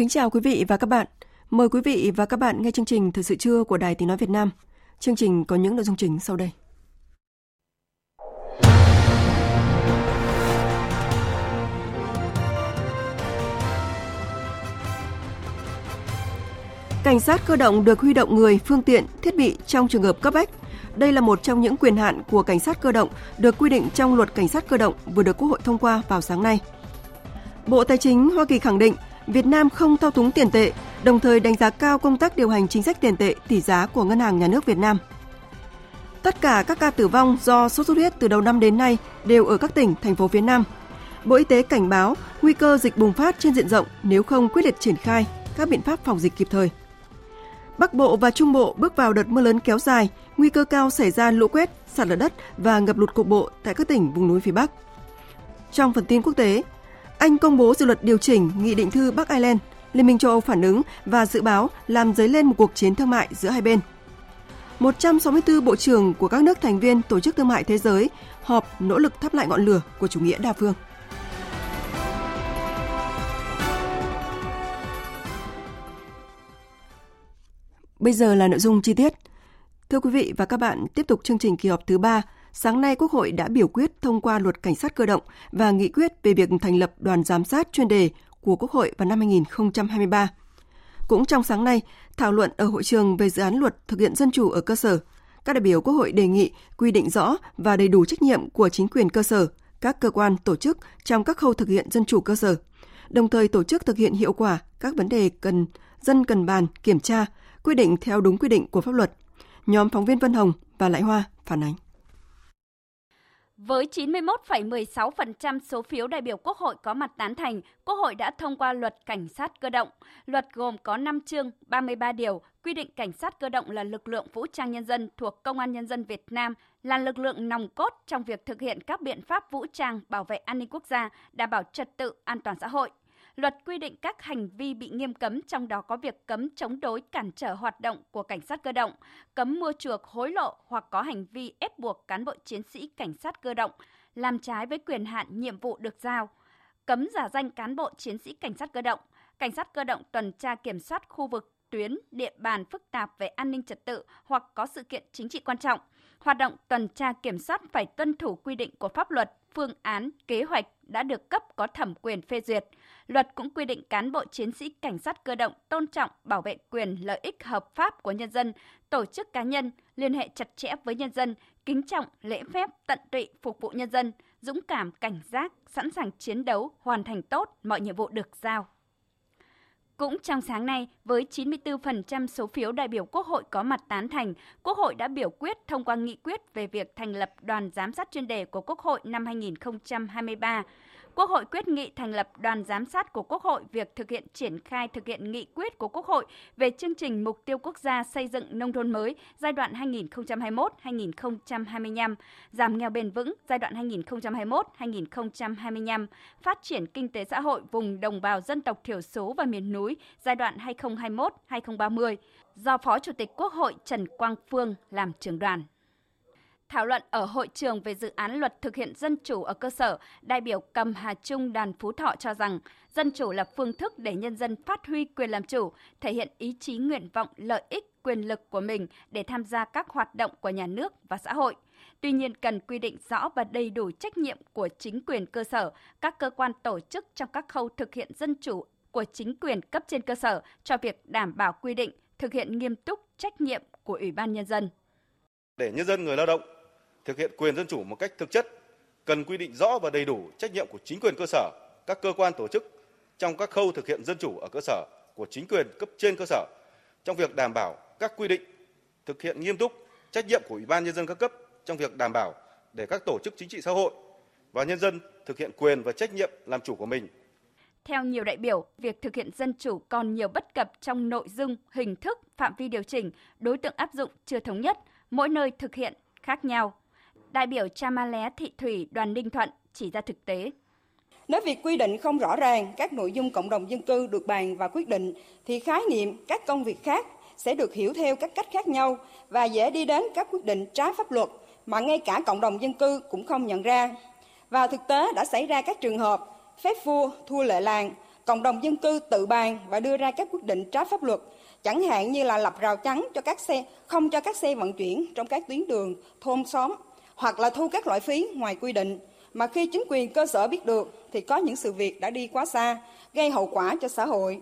Kính chào quý vị và các bạn. Mời quý vị và các bạn nghe chương trình Thời sự trưa của Đài Tiếng Nói Việt Nam. Chương trình có những nội dung chính sau đây. Cảnh sát cơ động được huy động người, phương tiện, thiết bị trong trường hợp cấp bách. Đây là một trong những quyền hạn của cảnh sát cơ động được quy định trong luật cảnh sát cơ động vừa được Quốc hội thông qua vào sáng nay. Bộ Tài chính Hoa Kỳ khẳng định Việt Nam không thao túng tiền tệ, đồng thời đánh giá cao công tác điều hành chính sách tiền tệ, tỷ giá của Ngân hàng Nhà nước Việt Nam. Tất cả các ca tử vong do sốt xuất huyết từ đầu năm đến nay đều ở các tỉnh, thành phố phía Nam. Bộ Y tế cảnh báo nguy cơ dịch bùng phát trên diện rộng nếu không quyết liệt triển khai các biện pháp phòng dịch kịp thời. Bắc Bộ và Trung Bộ bước vào đợt mưa lớn kéo dài, nguy cơ cao xảy ra lũ quét, sạt lở đất và ngập lụt cục bộ tại các tỉnh vùng núi phía Bắc. Trong phần tin quốc tế, anh công bố dự luật điều chỉnh nghị định thư Bắc Ireland, Liên minh châu Âu phản ứng và dự báo làm dấy lên một cuộc chiến thương mại giữa hai bên. 164 bộ trưởng của các nước thành viên Tổ chức Thương mại Thế giới họp nỗ lực thắp lại ngọn lửa của chủ nghĩa đa phương. Bây giờ là nội dung chi tiết. Thưa quý vị và các bạn, tiếp tục chương trình kỳ họp thứ 3 sáng nay Quốc hội đã biểu quyết thông qua luật cảnh sát cơ động và nghị quyết về việc thành lập đoàn giám sát chuyên đề của Quốc hội vào năm 2023. Cũng trong sáng nay, thảo luận ở hội trường về dự án luật thực hiện dân chủ ở cơ sở, các đại biểu Quốc hội đề nghị quy định rõ và đầy đủ trách nhiệm của chính quyền cơ sở, các cơ quan tổ chức trong các khâu thực hiện dân chủ cơ sở, đồng thời tổ chức thực hiện hiệu quả các vấn đề cần dân cần bàn, kiểm tra, quy định theo đúng quy định của pháp luật. Nhóm phóng viên Vân Hồng và Lại Hoa phản ánh. Với 91,16% số phiếu đại biểu Quốc hội có mặt tán thành, Quốc hội đã thông qua luật cảnh sát cơ động. Luật gồm có 5 chương, 33 điều, quy định cảnh sát cơ động là lực lượng vũ trang nhân dân thuộc Công an Nhân dân Việt Nam, là lực lượng nòng cốt trong việc thực hiện các biện pháp vũ trang bảo vệ an ninh quốc gia, đảm bảo trật tự an toàn xã hội. Luật quy định các hành vi bị nghiêm cấm trong đó có việc cấm chống đối cản trở hoạt động của cảnh sát cơ động, cấm mua chuộc hối lộ hoặc có hành vi ép buộc cán bộ chiến sĩ cảnh sát cơ động làm trái với quyền hạn nhiệm vụ được giao, cấm giả danh cán bộ chiến sĩ cảnh sát cơ động, cảnh sát cơ động tuần tra kiểm soát khu vực tuyến, địa bàn phức tạp về an ninh trật tự hoặc có sự kiện chính trị quan trọng. Hoạt động tuần tra kiểm soát phải tuân thủ quy định của pháp luật phương án, kế hoạch đã được cấp có thẩm quyền phê duyệt. Luật cũng quy định cán bộ chiến sĩ cảnh sát cơ động tôn trọng bảo vệ quyền lợi ích hợp pháp của nhân dân, tổ chức cá nhân, liên hệ chặt chẽ với nhân dân, kính trọng, lễ phép, tận tụy phục vụ nhân dân, dũng cảm, cảnh giác, sẵn sàng chiến đấu, hoàn thành tốt mọi nhiệm vụ được giao. Cũng trong sáng nay, với 94% số phiếu đại biểu Quốc hội có mặt tán thành, Quốc hội đã biểu quyết thông qua nghị quyết về việc thành lập đoàn giám sát chuyên đề của Quốc hội năm 2023. Quốc hội quyết nghị thành lập đoàn giám sát của Quốc hội việc thực hiện triển khai thực hiện nghị quyết của Quốc hội về chương trình mục tiêu quốc gia xây dựng nông thôn mới giai đoạn 2021-2025, giảm nghèo bền vững giai đoạn 2021-2025, phát triển kinh tế xã hội vùng đồng bào dân tộc thiểu số và miền núi giai đoạn 2021-2030 do Phó Chủ tịch Quốc hội Trần Quang Phương làm trưởng đoàn. Thảo luận ở hội trường về dự án luật thực hiện dân chủ ở cơ sở, đại biểu Cầm Hà Trung Đàn Phú Thọ cho rằng dân chủ là phương thức để nhân dân phát huy quyền làm chủ, thể hiện ý chí nguyện vọng lợi ích quyền lực của mình để tham gia các hoạt động của nhà nước và xã hội. Tuy nhiên cần quy định rõ và đầy đủ trách nhiệm của chính quyền cơ sở, các cơ quan tổ chức trong các khâu thực hiện dân chủ của chính quyền cấp trên cơ sở cho việc đảm bảo quy định thực hiện nghiêm túc trách nhiệm của Ủy ban Nhân dân. Để nhân dân người lao động thực hiện quyền dân chủ một cách thực chất cần quy định rõ và đầy đủ trách nhiệm của chính quyền cơ sở, các cơ quan tổ chức trong các khâu thực hiện dân chủ ở cơ sở của chính quyền cấp trên cơ sở trong việc đảm bảo các quy định, thực hiện nghiêm túc trách nhiệm của Ủy ban nhân dân các cấp trong việc đảm bảo để các tổ chức chính trị xã hội và nhân dân thực hiện quyền và trách nhiệm làm chủ của mình. Theo nhiều đại biểu, việc thực hiện dân chủ còn nhiều bất cập trong nội dung, hình thức, phạm vi điều chỉnh, đối tượng áp dụng chưa thống nhất, mỗi nơi thực hiện khác nhau đại biểu Chamalé Thị Thủy đoàn Ninh Thuận chỉ ra thực tế. Nếu việc quy định không rõ ràng các nội dung cộng đồng dân cư được bàn và quyết định thì khái niệm các công việc khác sẽ được hiểu theo các cách khác nhau và dễ đi đến các quyết định trái pháp luật mà ngay cả cộng đồng dân cư cũng không nhận ra. Và thực tế đã xảy ra các trường hợp phép vua thua lệ làng, cộng đồng dân cư tự bàn và đưa ra các quyết định trái pháp luật, chẳng hạn như là lập rào chắn cho các xe không cho các xe vận chuyển trong các tuyến đường thôn xóm hoặc là thu các loại phí ngoài quy định mà khi chính quyền cơ sở biết được thì có những sự việc đã đi quá xa, gây hậu quả cho xã hội.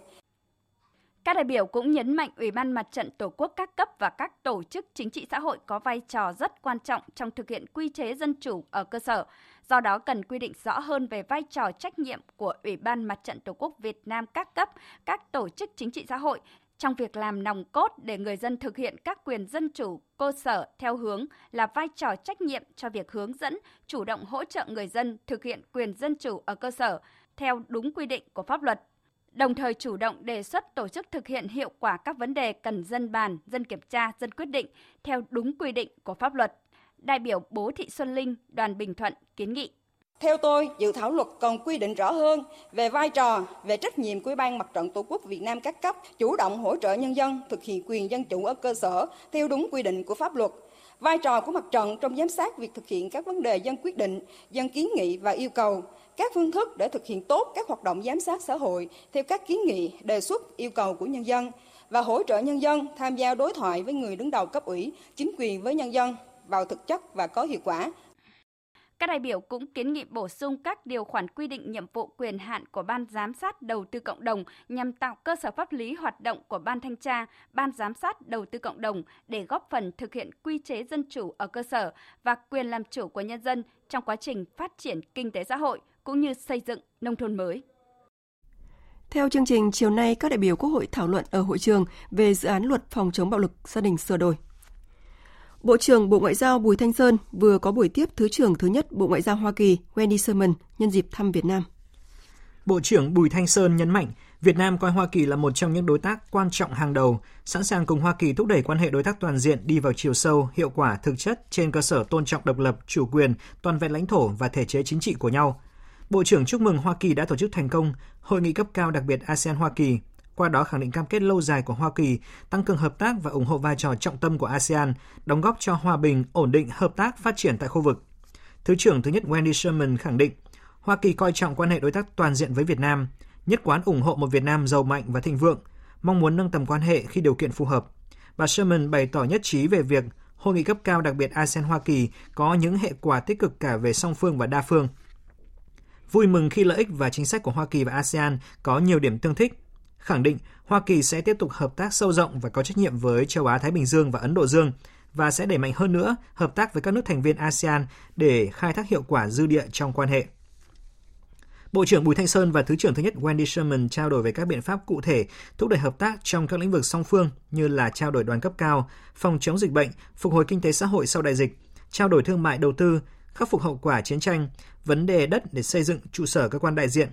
Các đại biểu cũng nhấn mạnh Ủy ban Mặt trận Tổ quốc các cấp và các tổ chức chính trị xã hội có vai trò rất quan trọng trong thực hiện quy chế dân chủ ở cơ sở. Do đó cần quy định rõ hơn về vai trò trách nhiệm của Ủy ban Mặt trận Tổ quốc Việt Nam các cấp, các tổ chức chính trị xã hội trong việc làm nòng cốt để người dân thực hiện các quyền dân chủ cơ sở theo hướng là vai trò trách nhiệm cho việc hướng dẫn, chủ động hỗ trợ người dân thực hiện quyền dân chủ ở cơ sở theo đúng quy định của pháp luật. Đồng thời chủ động đề xuất tổ chức thực hiện hiệu quả các vấn đề cần dân bàn, dân kiểm tra, dân quyết định theo đúng quy định của pháp luật. Đại biểu Bố Thị Xuân Linh, đoàn Bình Thuận kiến nghị theo tôi, dự thảo luật cần quy định rõ hơn về vai trò, về trách nhiệm của Ban Mặt trận Tổ quốc Việt Nam các cấp chủ động hỗ trợ nhân dân thực hiện quyền dân chủ ở cơ sở theo đúng quy định của pháp luật. Vai trò của mặt trận trong giám sát việc thực hiện các vấn đề dân quyết định, dân kiến nghị và yêu cầu, các phương thức để thực hiện tốt các hoạt động giám sát xã hội theo các kiến nghị, đề xuất, yêu cầu của nhân dân và hỗ trợ nhân dân tham gia đối thoại với người đứng đầu cấp ủy, chính quyền với nhân dân vào thực chất và có hiệu quả các đại biểu cũng kiến nghị bổ sung các điều khoản quy định nhiệm vụ quyền hạn của Ban giám sát đầu tư cộng đồng nhằm tạo cơ sở pháp lý hoạt động của Ban thanh tra, Ban giám sát đầu tư cộng đồng để góp phần thực hiện quy chế dân chủ ở cơ sở và quyền làm chủ của nhân dân trong quá trình phát triển kinh tế xã hội cũng như xây dựng nông thôn mới. Theo chương trình, chiều nay các đại biểu Quốc hội thảo luận ở hội trường về dự án luật phòng chống bạo lực gia đình sửa đổi. Bộ trưởng Bộ Ngoại giao Bùi Thanh Sơn vừa có buổi tiếp Thứ trưởng thứ nhất Bộ Ngoại giao Hoa Kỳ Wendy Sherman nhân dịp thăm Việt Nam. Bộ trưởng Bùi Thanh Sơn nhấn mạnh, Việt Nam coi Hoa Kỳ là một trong những đối tác quan trọng hàng đầu, sẵn sàng cùng Hoa Kỳ thúc đẩy quan hệ đối tác toàn diện đi vào chiều sâu, hiệu quả, thực chất trên cơ sở tôn trọng độc lập, chủ quyền, toàn vẹn lãnh thổ và thể chế chính trị của nhau. Bộ trưởng chúc mừng Hoa Kỳ đã tổ chức thành công Hội nghị cấp cao đặc biệt ASEAN-Hoa Kỳ qua đó khẳng định cam kết lâu dài của Hoa Kỳ tăng cường hợp tác và ủng hộ vai trò trọng tâm của ASEAN, đóng góp cho hòa bình, ổn định, hợp tác, phát triển tại khu vực. Thứ trưởng thứ nhất Wendy Sherman khẳng định, Hoa Kỳ coi trọng quan hệ đối tác toàn diện với Việt Nam, nhất quán ủng hộ một Việt Nam giàu mạnh và thịnh vượng, mong muốn nâng tầm quan hệ khi điều kiện phù hợp. Bà Sherman bày tỏ nhất trí về việc hội nghị cấp cao đặc biệt ASEAN Hoa Kỳ có những hệ quả tích cực cả về song phương và đa phương. Vui mừng khi lợi ích và chính sách của Hoa Kỳ và ASEAN có nhiều điểm tương thích, khẳng định Hoa Kỳ sẽ tiếp tục hợp tác sâu rộng và có trách nhiệm với châu Á Thái Bình Dương và Ấn Độ Dương và sẽ đẩy mạnh hơn nữa hợp tác với các nước thành viên ASEAN để khai thác hiệu quả dư địa trong quan hệ. Bộ trưởng Bùi Thanh Sơn và Thứ trưởng thứ nhất Wendy Sherman trao đổi về các biện pháp cụ thể thúc đẩy hợp tác trong các lĩnh vực song phương như là trao đổi đoàn cấp cao, phòng chống dịch bệnh, phục hồi kinh tế xã hội sau đại dịch, trao đổi thương mại đầu tư, khắc phục hậu quả chiến tranh, vấn đề đất để xây dựng trụ sở cơ quan đại diện,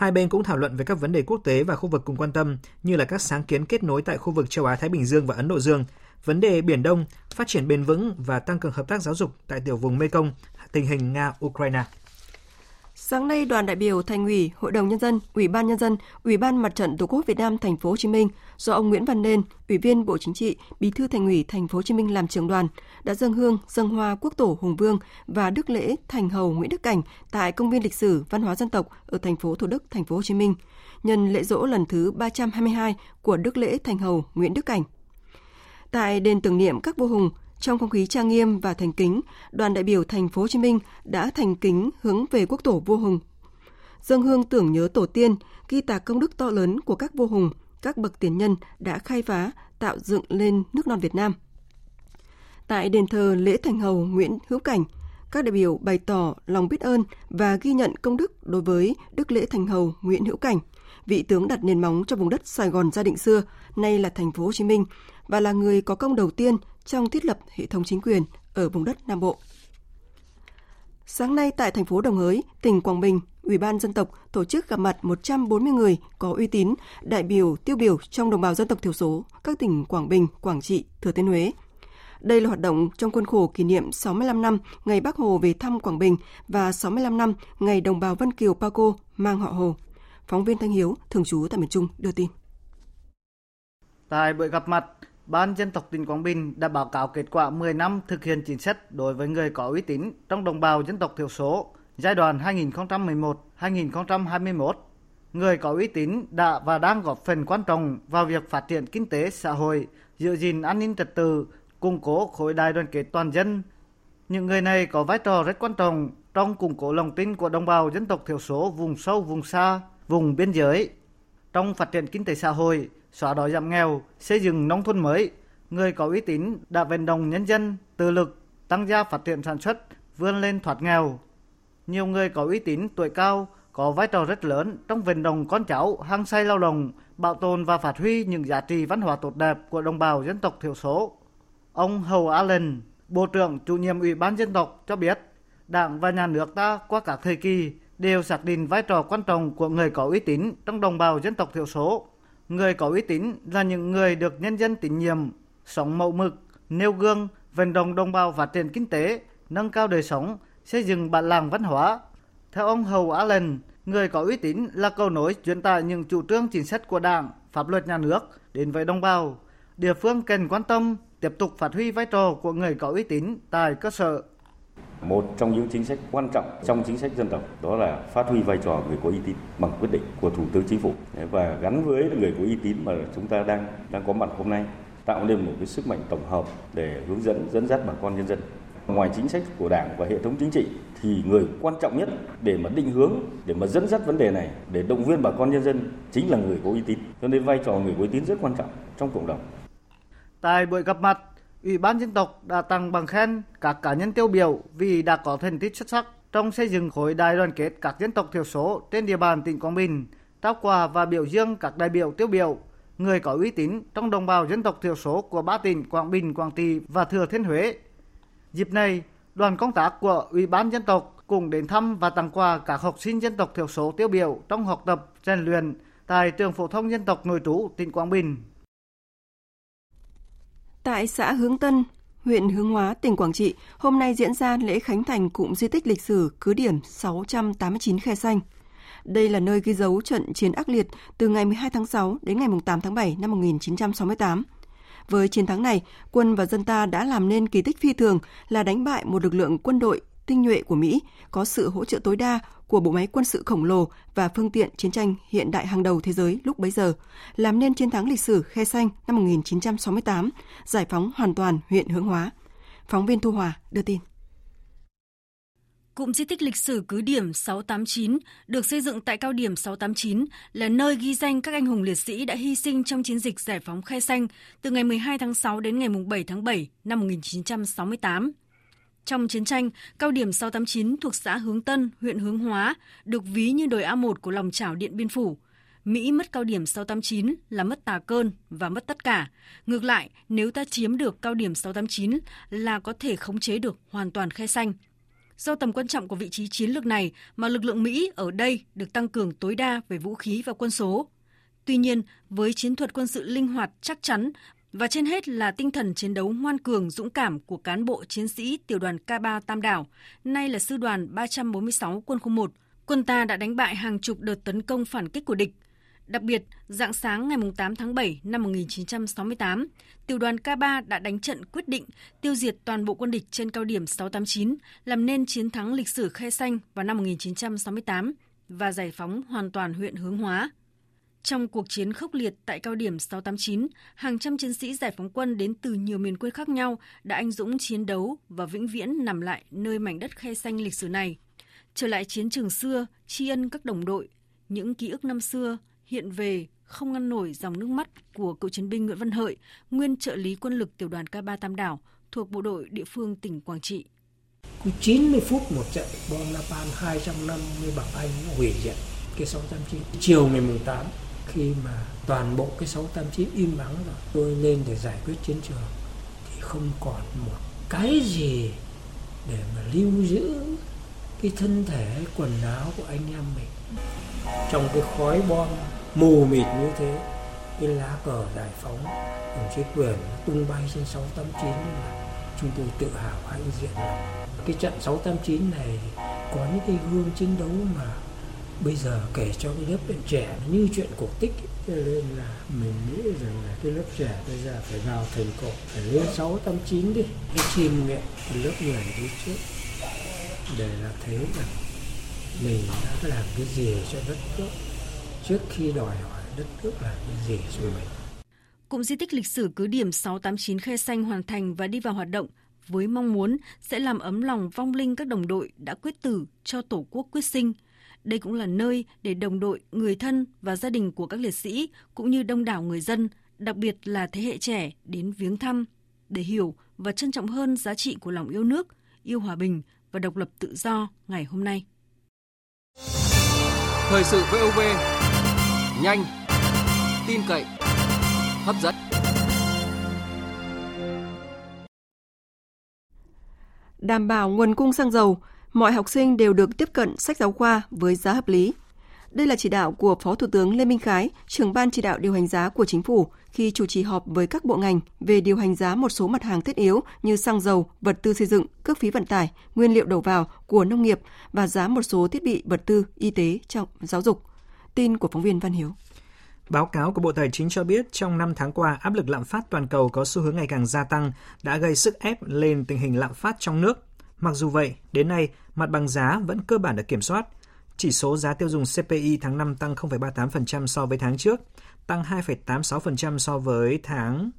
Hai bên cũng thảo luận về các vấn đề quốc tế và khu vực cùng quan tâm như là các sáng kiến kết nối tại khu vực châu Á Thái Bình Dương và Ấn Độ Dương, vấn đề Biển Đông, phát triển bền vững và tăng cường hợp tác giáo dục tại tiểu vùng Mekong, tình hình Nga-Ukraine. Sáng nay, đoàn đại biểu Thành ủy, Hội đồng nhân dân, Ủy ban nhân dân, Ủy ban Mặt trận Tổ quốc Việt Nam thành phố Hồ Chí Minh do ông Nguyễn Văn Nên, Ủy viên Bộ Chính trị, Bí thư Thành ủy thành phố Hồ Chí Minh làm trưởng đoàn, đã dâng hương, dâng hoa quốc tổ Hùng Vương và đức lễ Thành hầu Nguyễn Đức Cảnh tại công viên lịch sử văn hóa dân tộc ở thành phố Thủ Đức, thành phố Hồ Chí Minh, nhân lễ dỗ lần thứ 322 của đức lễ Thành hầu Nguyễn Đức Cảnh. Tại đền tưởng niệm các vua hùng, trong không khí trang nghiêm và thành kính, đoàn đại biểu thành phố Hồ Chí Minh đã thành kính hướng về quốc tổ vua Hùng. Dân hương tưởng nhớ tổ tiên, ghi tạc công đức to lớn của các vua hùng, các bậc tiền nhân đã khai phá, tạo dựng lên nước non Việt Nam. Tại đền thờ lễ Thành Hầu Nguyễn Hữu Cảnh, các đại biểu bày tỏ lòng biết ơn và ghi nhận công đức đối với Đức Lễ Thành Hầu Nguyễn Hữu Cảnh, vị tướng đặt nền móng cho vùng đất Sài Gòn gia định xưa, nay là thành phố Hồ Chí Minh và là người có công đầu tiên trong thiết lập hệ thống chính quyền ở vùng đất Nam Bộ. Sáng nay tại thành phố Đồng Hới, tỉnh Quảng Bình, Ủy ban dân tộc tổ chức gặp mặt 140 người có uy tín, đại biểu tiêu biểu trong đồng bào dân tộc thiểu số các tỉnh Quảng Bình, Quảng Trị, Thừa Thiên Huế. Đây là hoạt động trong khuôn khổ kỷ niệm 65 năm ngày Bác Hồ về thăm Quảng Bình và 65 năm ngày đồng bào Vân Kiều Paco mang họ Hồ. Phóng viên Thanh Hiếu, thường trú tại miền Trung, đưa tin. Tại buổi gặp mặt, Ban dân tộc tỉnh Quảng Bình đã báo cáo kết quả 10 năm thực hiện chính sách đối với người có uy tín trong đồng bào dân tộc thiểu số giai đoạn 2011-2021. Người có uy tín đã và đang góp phần quan trọng vào việc phát triển kinh tế xã hội, giữ gìn an ninh trật tự, củng cố khối đại đoàn kết toàn dân. Những người này có vai trò rất quan trọng trong củng cố lòng tin của đồng bào dân tộc thiểu số vùng sâu, vùng xa, vùng biên giới. Trong phát triển kinh tế xã hội, xóa đói giảm nghèo, xây dựng nông thôn mới, người có uy tín đã vận động nhân dân tự lực tăng gia phát triển sản xuất, vươn lên thoát nghèo. Nhiều người có uy tín tuổi cao có vai trò rất lớn trong vận động con cháu hăng say lao động, bảo tồn và phát huy những giá trị văn hóa tốt đẹp của đồng bào dân tộc thiểu số. Ông Hầu Allen, Bộ trưởng chủ nhiệm Ủy ban dân tộc cho biết, Đảng và nhà nước ta qua các thời kỳ đều xác định vai trò quan trọng của người có uy tín trong đồng bào dân tộc thiểu số Người có uy tín là những người được nhân dân tín nhiệm, sống mẫu mực, nêu gương, vận động đồng bào phát triển kinh tế, nâng cao đời sống, xây dựng bản làng văn hóa. Theo ông Hầu Á người có uy tín là cầu nối truyền tải những chủ trương chính sách của Đảng, pháp luật nhà nước đến với đồng bào. Địa phương cần quan tâm, tiếp tục phát huy vai trò của người có uy tín tại cơ sở một trong những chính sách quan trọng trong chính sách dân tộc đó là phát huy vai trò người có uy tín bằng quyết định của thủ tướng chính phủ và gắn với người có uy tín mà chúng ta đang đang có mặt hôm nay tạo nên một cái sức mạnh tổng hợp để hướng dẫn dẫn dắt bà con nhân dân ngoài chính sách của đảng và hệ thống chính trị thì người quan trọng nhất để mà định hướng để mà dẫn dắt vấn đề này để động viên bà con nhân dân chính là người có uy tín cho nên vai trò người có uy tín rất quan trọng trong cộng đồng tại buổi gặp mặt Ủy ban dân tộc đã tặng bằng khen các cá nhân tiêu biểu vì đã có thành tích xuất sắc trong xây dựng khối đại đoàn kết các dân tộc thiểu số trên địa bàn tỉnh Quảng Bình, trao quà và biểu dương các đại biểu tiêu biểu, người có uy tín trong đồng bào dân tộc thiểu số của ba tỉnh Quảng Bình, Quảng Trị và Thừa Thiên Huế. Dịp này, đoàn công tác của Ủy ban dân tộc cùng đến thăm và tặng quà các học sinh dân tộc thiểu số tiêu biểu trong học tập, rèn luyện tại trường phổ thông dân tộc nội trú tỉnh Quảng Bình. Tại xã Hướng Tân, huyện Hướng Hóa, tỉnh Quảng Trị, hôm nay diễn ra lễ khánh thành cụm di tích lịch sử cứ điểm 689 Khe Xanh. Đây là nơi ghi dấu trận chiến ác liệt từ ngày 12 tháng 6 đến ngày 8 tháng 7 năm 1968. Với chiến thắng này, quân và dân ta đã làm nên kỳ tích phi thường là đánh bại một lực lượng quân đội tinh nhuệ của Mỹ, có sự hỗ trợ tối đa của bộ máy quân sự khổng lồ và phương tiện chiến tranh hiện đại hàng đầu thế giới lúc bấy giờ, làm nên chiến thắng lịch sử Khe Xanh năm 1968, giải phóng hoàn toàn huyện Hướng Hóa. Phóng viên Thu Hòa đưa tin. Cụm di tích lịch sử cứ điểm 689 được xây dựng tại cao điểm 689 là nơi ghi danh các anh hùng liệt sĩ đã hy sinh trong chiến dịch giải phóng Khe Xanh từ ngày 12 tháng 6 đến ngày 7 tháng 7 năm 1968. Trong chiến tranh, cao điểm 689 thuộc xã Hướng Tân, huyện Hướng Hóa được ví như đồi A1 của lòng chảo Điện Biên Phủ. Mỹ mất cao điểm 689 là mất tà cơn và mất tất cả. Ngược lại, nếu ta chiếm được cao điểm 689 là có thể khống chế được hoàn toàn khe xanh. Do tầm quan trọng của vị trí chiến lược này mà lực lượng Mỹ ở đây được tăng cường tối đa về vũ khí và quân số. Tuy nhiên, với chiến thuật quân sự linh hoạt chắc chắn và trên hết là tinh thần chiến đấu ngoan cường dũng cảm của cán bộ chiến sĩ tiểu đoàn K3 Tam Đảo, nay là sư đoàn 346 quân khu 1. Quân ta đã đánh bại hàng chục đợt tấn công phản kích của địch. Đặc biệt, dạng sáng ngày 8 tháng 7 năm 1968, tiểu đoàn K3 đã đánh trận quyết định tiêu diệt toàn bộ quân địch trên cao điểm 689, làm nên chiến thắng lịch sử Khe Xanh vào năm 1968 và giải phóng hoàn toàn huyện Hướng Hóa. Trong cuộc chiến khốc liệt tại cao điểm 689, hàng trăm chiến sĩ giải phóng quân đến từ nhiều miền quê khác nhau đã anh dũng chiến đấu và vĩnh viễn nằm lại nơi mảnh đất khe xanh lịch sử này. Trở lại chiến trường xưa, tri ân các đồng đội, những ký ức năm xưa hiện về không ngăn nổi dòng nước mắt của cựu chiến binh Nguyễn Văn Hợi, nguyên trợ lý quân lực tiểu đoàn K3 Tam Đảo thuộc bộ đội địa phương tỉnh Quảng Trị. Cứ 90 phút một trận bom Napalm 250 bằng Anh hủy diệt cái 609. Chiều ngày mùng 8 khi mà toàn bộ cái 689 im vắng rồi tôi lên để giải quyết chiến trường thì không còn một cái gì để mà lưu giữ cái thân thể quần áo của anh em mình trong cái khói bom mù mịt như thế cái lá cờ giải phóng đồng chí quyền tung bay trên 689 là chúng tôi tự hào hãnh diện lắm cái trận 689 này có những cái gương chiến đấu mà bây giờ kể cho cái lớp trẻ như chuyện cổ tích cho nên là mình nghĩ rằng là cái lớp trẻ bây giờ phải vào thành cổ phải lên sáu tám chín đi cái chim nghệ cái lớp người đi trước để là thấy rằng mình đã làm cái gì cho đất nước trước khi đòi hỏi đất nước làm cái gì cho mình Cụm di tích lịch sử cứ điểm 689 Khe Xanh hoàn thành và đi vào hoạt động với mong muốn sẽ làm ấm lòng vong linh các đồng đội đã quyết tử cho Tổ quốc quyết sinh – đây cũng là nơi để đồng đội, người thân và gia đình của các liệt sĩ cũng như đông đảo người dân, đặc biệt là thế hệ trẻ đến viếng thăm để hiểu và trân trọng hơn giá trị của lòng yêu nước, yêu hòa bình và độc lập tự do ngày hôm nay. Thời sự VOV nhanh, tin cậy, hấp dẫn. Đảm bảo nguồn cung xăng dầu, mọi học sinh đều được tiếp cận sách giáo khoa với giá hợp lý. Đây là chỉ đạo của Phó Thủ tướng Lê Minh Khái, trưởng ban chỉ đạo điều hành giá của chính phủ khi chủ trì họp với các bộ ngành về điều hành giá một số mặt hàng thiết yếu như xăng dầu, vật tư xây dựng, cước phí vận tải, nguyên liệu đầu vào của nông nghiệp và giá một số thiết bị vật tư y tế trong giáo dục. Tin của phóng viên Văn Hiếu. Báo cáo của Bộ Tài chính cho biết trong 5 tháng qua, áp lực lạm phát toàn cầu có xu hướng ngày càng gia tăng đã gây sức ép lên tình hình lạm phát trong nước Mặc dù vậy, đến nay, mặt bằng giá vẫn cơ bản được kiểm soát. Chỉ số giá tiêu dùng CPI tháng 5 tăng 0,38% so với tháng trước, tăng 2,86% so với tháng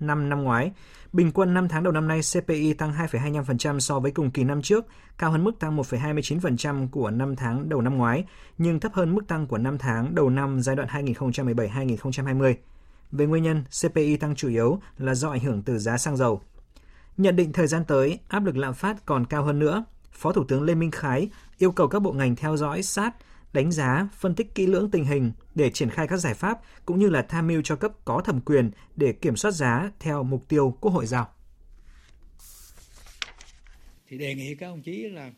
5 năm ngoái. Bình quân 5 tháng đầu năm nay CPI tăng 2,25% so với cùng kỳ năm trước, cao hơn mức tăng 1,29% của 5 tháng đầu năm ngoái, nhưng thấp hơn mức tăng của 5 tháng đầu năm giai đoạn 2017-2020. Về nguyên nhân, CPI tăng chủ yếu là do ảnh hưởng từ giá xăng dầu. Nhận định thời gian tới, áp lực lạm phát còn cao hơn nữa, Phó Thủ tướng Lê Minh Khái yêu cầu các bộ ngành theo dõi sát, đánh giá, phân tích kỹ lưỡng tình hình để triển khai các giải pháp cũng như là tham mưu cho cấp có thẩm quyền để kiểm soát giá theo mục tiêu Quốc hội giao. Thì đề nghị các ông chí là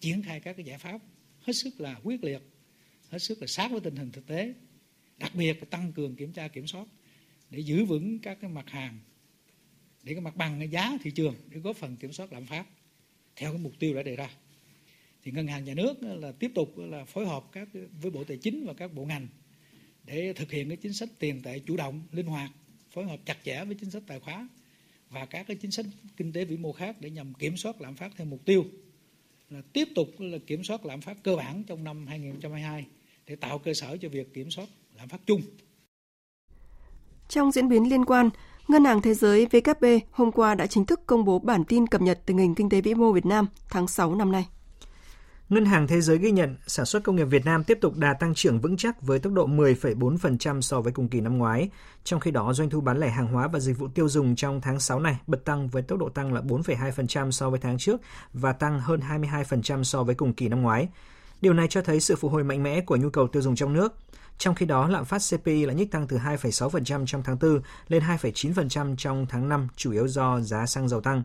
triển khai các cái giải pháp hết sức là quyết liệt, hết sức là sát với tình hình thực tế, đặc biệt là tăng cường kiểm tra kiểm soát để giữ vững các cái mặt hàng để cái mặt bằng giá thị trường để góp phần kiểm soát lạm phát theo cái mục tiêu đã đề ra thì ngân hàng nhà nước là tiếp tục là phối hợp các với bộ tài chính và các bộ ngành để thực hiện cái chính sách tiền tệ chủ động linh hoạt phối hợp chặt chẽ với chính sách tài khoá và các cái chính sách kinh tế vĩ mô khác để nhằm kiểm soát lạm phát theo mục tiêu là tiếp tục là kiểm soát lạm phát cơ bản trong năm 2022 để tạo cơ sở cho việc kiểm soát lạm phát chung. Trong diễn biến liên quan, Ngân hàng Thế giới VKB hôm qua đã chính thức công bố bản tin cập nhật tình hình kinh tế vĩ mô Việt Nam tháng 6 năm nay. Ngân hàng Thế giới ghi nhận sản xuất công nghiệp Việt Nam tiếp tục đà tăng trưởng vững chắc với tốc độ 10,4% so với cùng kỳ năm ngoái. Trong khi đó, doanh thu bán lẻ hàng hóa và dịch vụ tiêu dùng trong tháng 6 này bật tăng với tốc độ tăng là 4,2% so với tháng trước và tăng hơn 22% so với cùng kỳ năm ngoái. Điều này cho thấy sự phục hồi mạnh mẽ của nhu cầu tiêu dùng trong nước. Trong khi đó, lạm phát CPI là nhích tăng từ 2,6% trong tháng 4 lên 2,9% trong tháng 5, chủ yếu do giá xăng dầu tăng.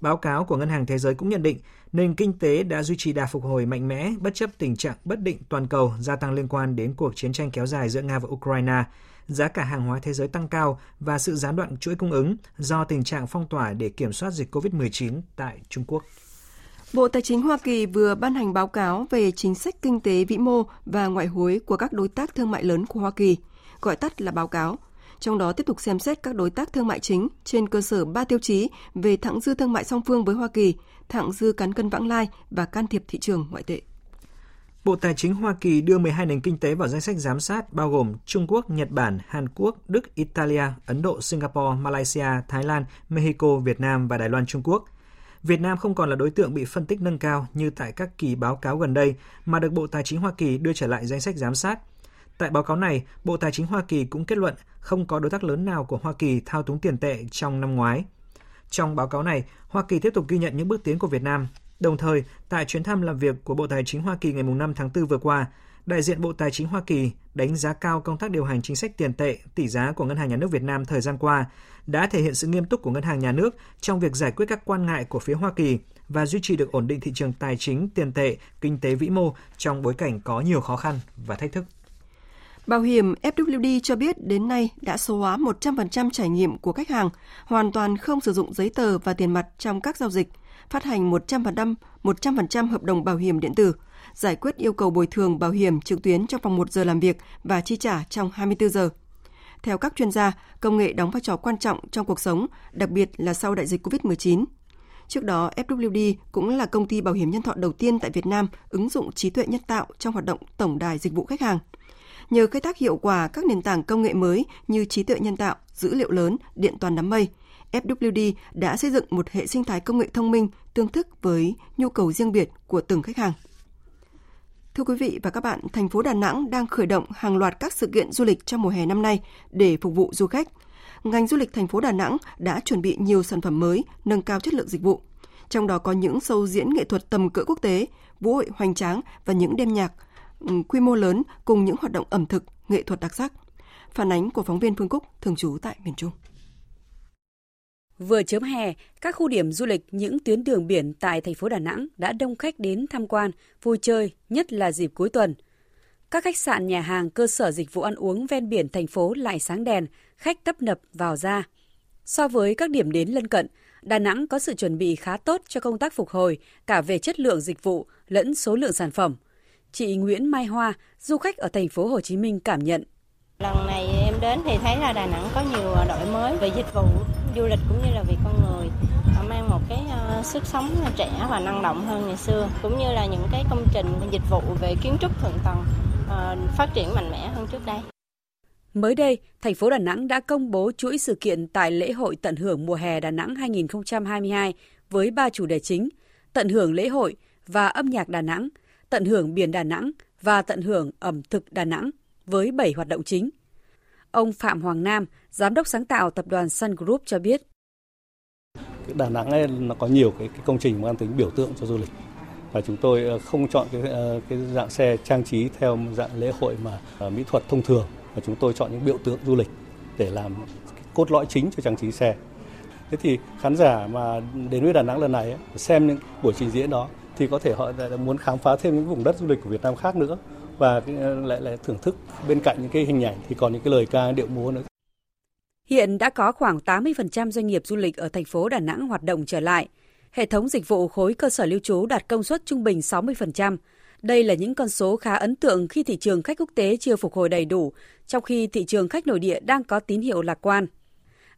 Báo cáo của Ngân hàng Thế giới cũng nhận định nền kinh tế đã duy trì đà phục hồi mạnh mẽ bất chấp tình trạng bất định toàn cầu gia tăng liên quan đến cuộc chiến tranh kéo dài giữa Nga và Ukraine, giá cả hàng hóa thế giới tăng cao và sự gián đoạn chuỗi cung ứng do tình trạng phong tỏa để kiểm soát dịch COVID-19 tại Trung Quốc. Bộ Tài chính Hoa Kỳ vừa ban hành báo cáo về chính sách kinh tế vĩ mô và ngoại hối của các đối tác thương mại lớn của Hoa Kỳ, gọi tắt là báo cáo. Trong đó tiếp tục xem xét các đối tác thương mại chính trên cơ sở 3 tiêu chí về thặng dư thương mại song phương với Hoa Kỳ, thặng dư cán cân vãng lai và can thiệp thị trường ngoại tệ. Bộ Tài chính Hoa Kỳ đưa 12 nền kinh tế vào danh sách giám sát bao gồm Trung Quốc, Nhật Bản, Hàn Quốc, Đức, Italia, Ấn Độ, Singapore, Malaysia, Thái Lan, Mexico, Việt Nam và Đài Loan Trung Quốc. Việt Nam không còn là đối tượng bị phân tích nâng cao như tại các kỳ báo cáo gần đây mà được Bộ Tài chính Hoa Kỳ đưa trở lại danh sách giám sát. Tại báo cáo này, Bộ Tài chính Hoa Kỳ cũng kết luận không có đối tác lớn nào của Hoa Kỳ thao túng tiền tệ trong năm ngoái. Trong báo cáo này, Hoa Kỳ tiếp tục ghi nhận những bước tiến của Việt Nam. Đồng thời, tại chuyến thăm làm việc của Bộ Tài chính Hoa Kỳ ngày 5 tháng 4 vừa qua, đại diện Bộ Tài chính Hoa Kỳ đánh giá cao công tác điều hành chính sách tiền tệ, tỷ giá của Ngân hàng Nhà nước Việt Nam thời gian qua đã thể hiện sự nghiêm túc của Ngân hàng Nhà nước trong việc giải quyết các quan ngại của phía Hoa Kỳ và duy trì được ổn định thị trường tài chính, tiền tệ, kinh tế vĩ mô trong bối cảnh có nhiều khó khăn và thách thức. Bảo hiểm FWD cho biết đến nay đã số hóa 100% trải nghiệm của khách hàng, hoàn toàn không sử dụng giấy tờ và tiền mặt trong các giao dịch, phát hành 100%, 100% hợp đồng bảo hiểm điện tử – giải quyết yêu cầu bồi thường bảo hiểm trực tuyến trong vòng 1 giờ làm việc và chi trả trong 24 giờ. Theo các chuyên gia, công nghệ đóng vai trò quan trọng trong cuộc sống, đặc biệt là sau đại dịch COVID-19. Trước đó, FWD cũng là công ty bảo hiểm nhân thọ đầu tiên tại Việt Nam ứng dụng trí tuệ nhân tạo trong hoạt động tổng đài dịch vụ khách hàng. Nhờ khai thác hiệu quả các nền tảng công nghệ mới như trí tuệ nhân tạo, dữ liệu lớn, điện toàn đám mây, FWD đã xây dựng một hệ sinh thái công nghệ thông minh tương thức với nhu cầu riêng biệt của từng khách hàng. Thưa quý vị và các bạn, thành phố Đà Nẵng đang khởi động hàng loạt các sự kiện du lịch trong mùa hè năm nay để phục vụ du khách. Ngành du lịch thành phố Đà Nẵng đã chuẩn bị nhiều sản phẩm mới, nâng cao chất lượng dịch vụ. Trong đó có những show diễn nghệ thuật tầm cỡ quốc tế, vũ hội hoành tráng và những đêm nhạc ừ, quy mô lớn cùng những hoạt động ẩm thực, nghệ thuật đặc sắc. Phản ánh của phóng viên Phương Cúc thường trú tại miền Trung. Vừa chớm hè, các khu điểm du lịch, những tuyến đường biển tại thành phố Đà Nẵng đã đông khách đến tham quan, vui chơi, nhất là dịp cuối tuần. Các khách sạn, nhà hàng, cơ sở dịch vụ ăn uống ven biển thành phố lại sáng đèn, khách tấp nập vào ra. So với các điểm đến lân cận, Đà Nẵng có sự chuẩn bị khá tốt cho công tác phục hồi cả về chất lượng dịch vụ lẫn số lượng sản phẩm. Chị Nguyễn Mai Hoa, du khách ở thành phố Hồ Chí Minh cảm nhận. Lần này em đến thì thấy là Đà Nẵng có nhiều đổi mới về dịch vụ du lịch cũng như là vì con người ờ, mang một cái ờ, sức sống trẻ và năng động hơn ngày xưa cũng như là những cái công trình dịch vụ về kiến trúc thượng tầng ờ, phát triển mạnh mẽ hơn trước đây. Mới đây, thành phố Đà Nẵng đã công bố chuỗi sự kiện tại lễ hội tận hưởng mùa hè Đà Nẵng 2022 với ba chủ đề chính: tận hưởng lễ hội và âm nhạc Đà Nẵng, tận hưởng biển Đà Nẵng và tận hưởng ẩm thực Đà Nẵng với 7 hoạt động chính. Ông Phạm Hoàng Nam, giám đốc sáng tạo tập đoàn Sun Group cho biết. Đà Nẵng ấy, nó có nhiều cái, cái công trình mang tính biểu tượng cho du lịch và chúng tôi ờ, không chọn cái ờ, cái dạng xe trang trí theo dạng lễ hội mà ờ, mỹ thuật thông thường mà chúng tôi chọn những biểu tượng du lịch để làm cốt lõi chính cho trang trí xe. Thế thì khán giả mà đến với Đà Nẵng lần này ấy, xem những buổi trình diễn đó thì có thể họ muốn khám phá thêm những vùng đất du lịch của Việt Nam khác nữa và ờ, lại lại thưởng thức bên cạnh những cái hình ảnh thì còn những cái lời ca điệu múa nữa. Hiện đã có khoảng 80% doanh nghiệp du lịch ở thành phố Đà Nẵng hoạt động trở lại. Hệ thống dịch vụ khối cơ sở lưu trú đạt công suất trung bình 60%. Đây là những con số khá ấn tượng khi thị trường khách quốc tế chưa phục hồi đầy đủ, trong khi thị trường khách nội địa đang có tín hiệu lạc quan.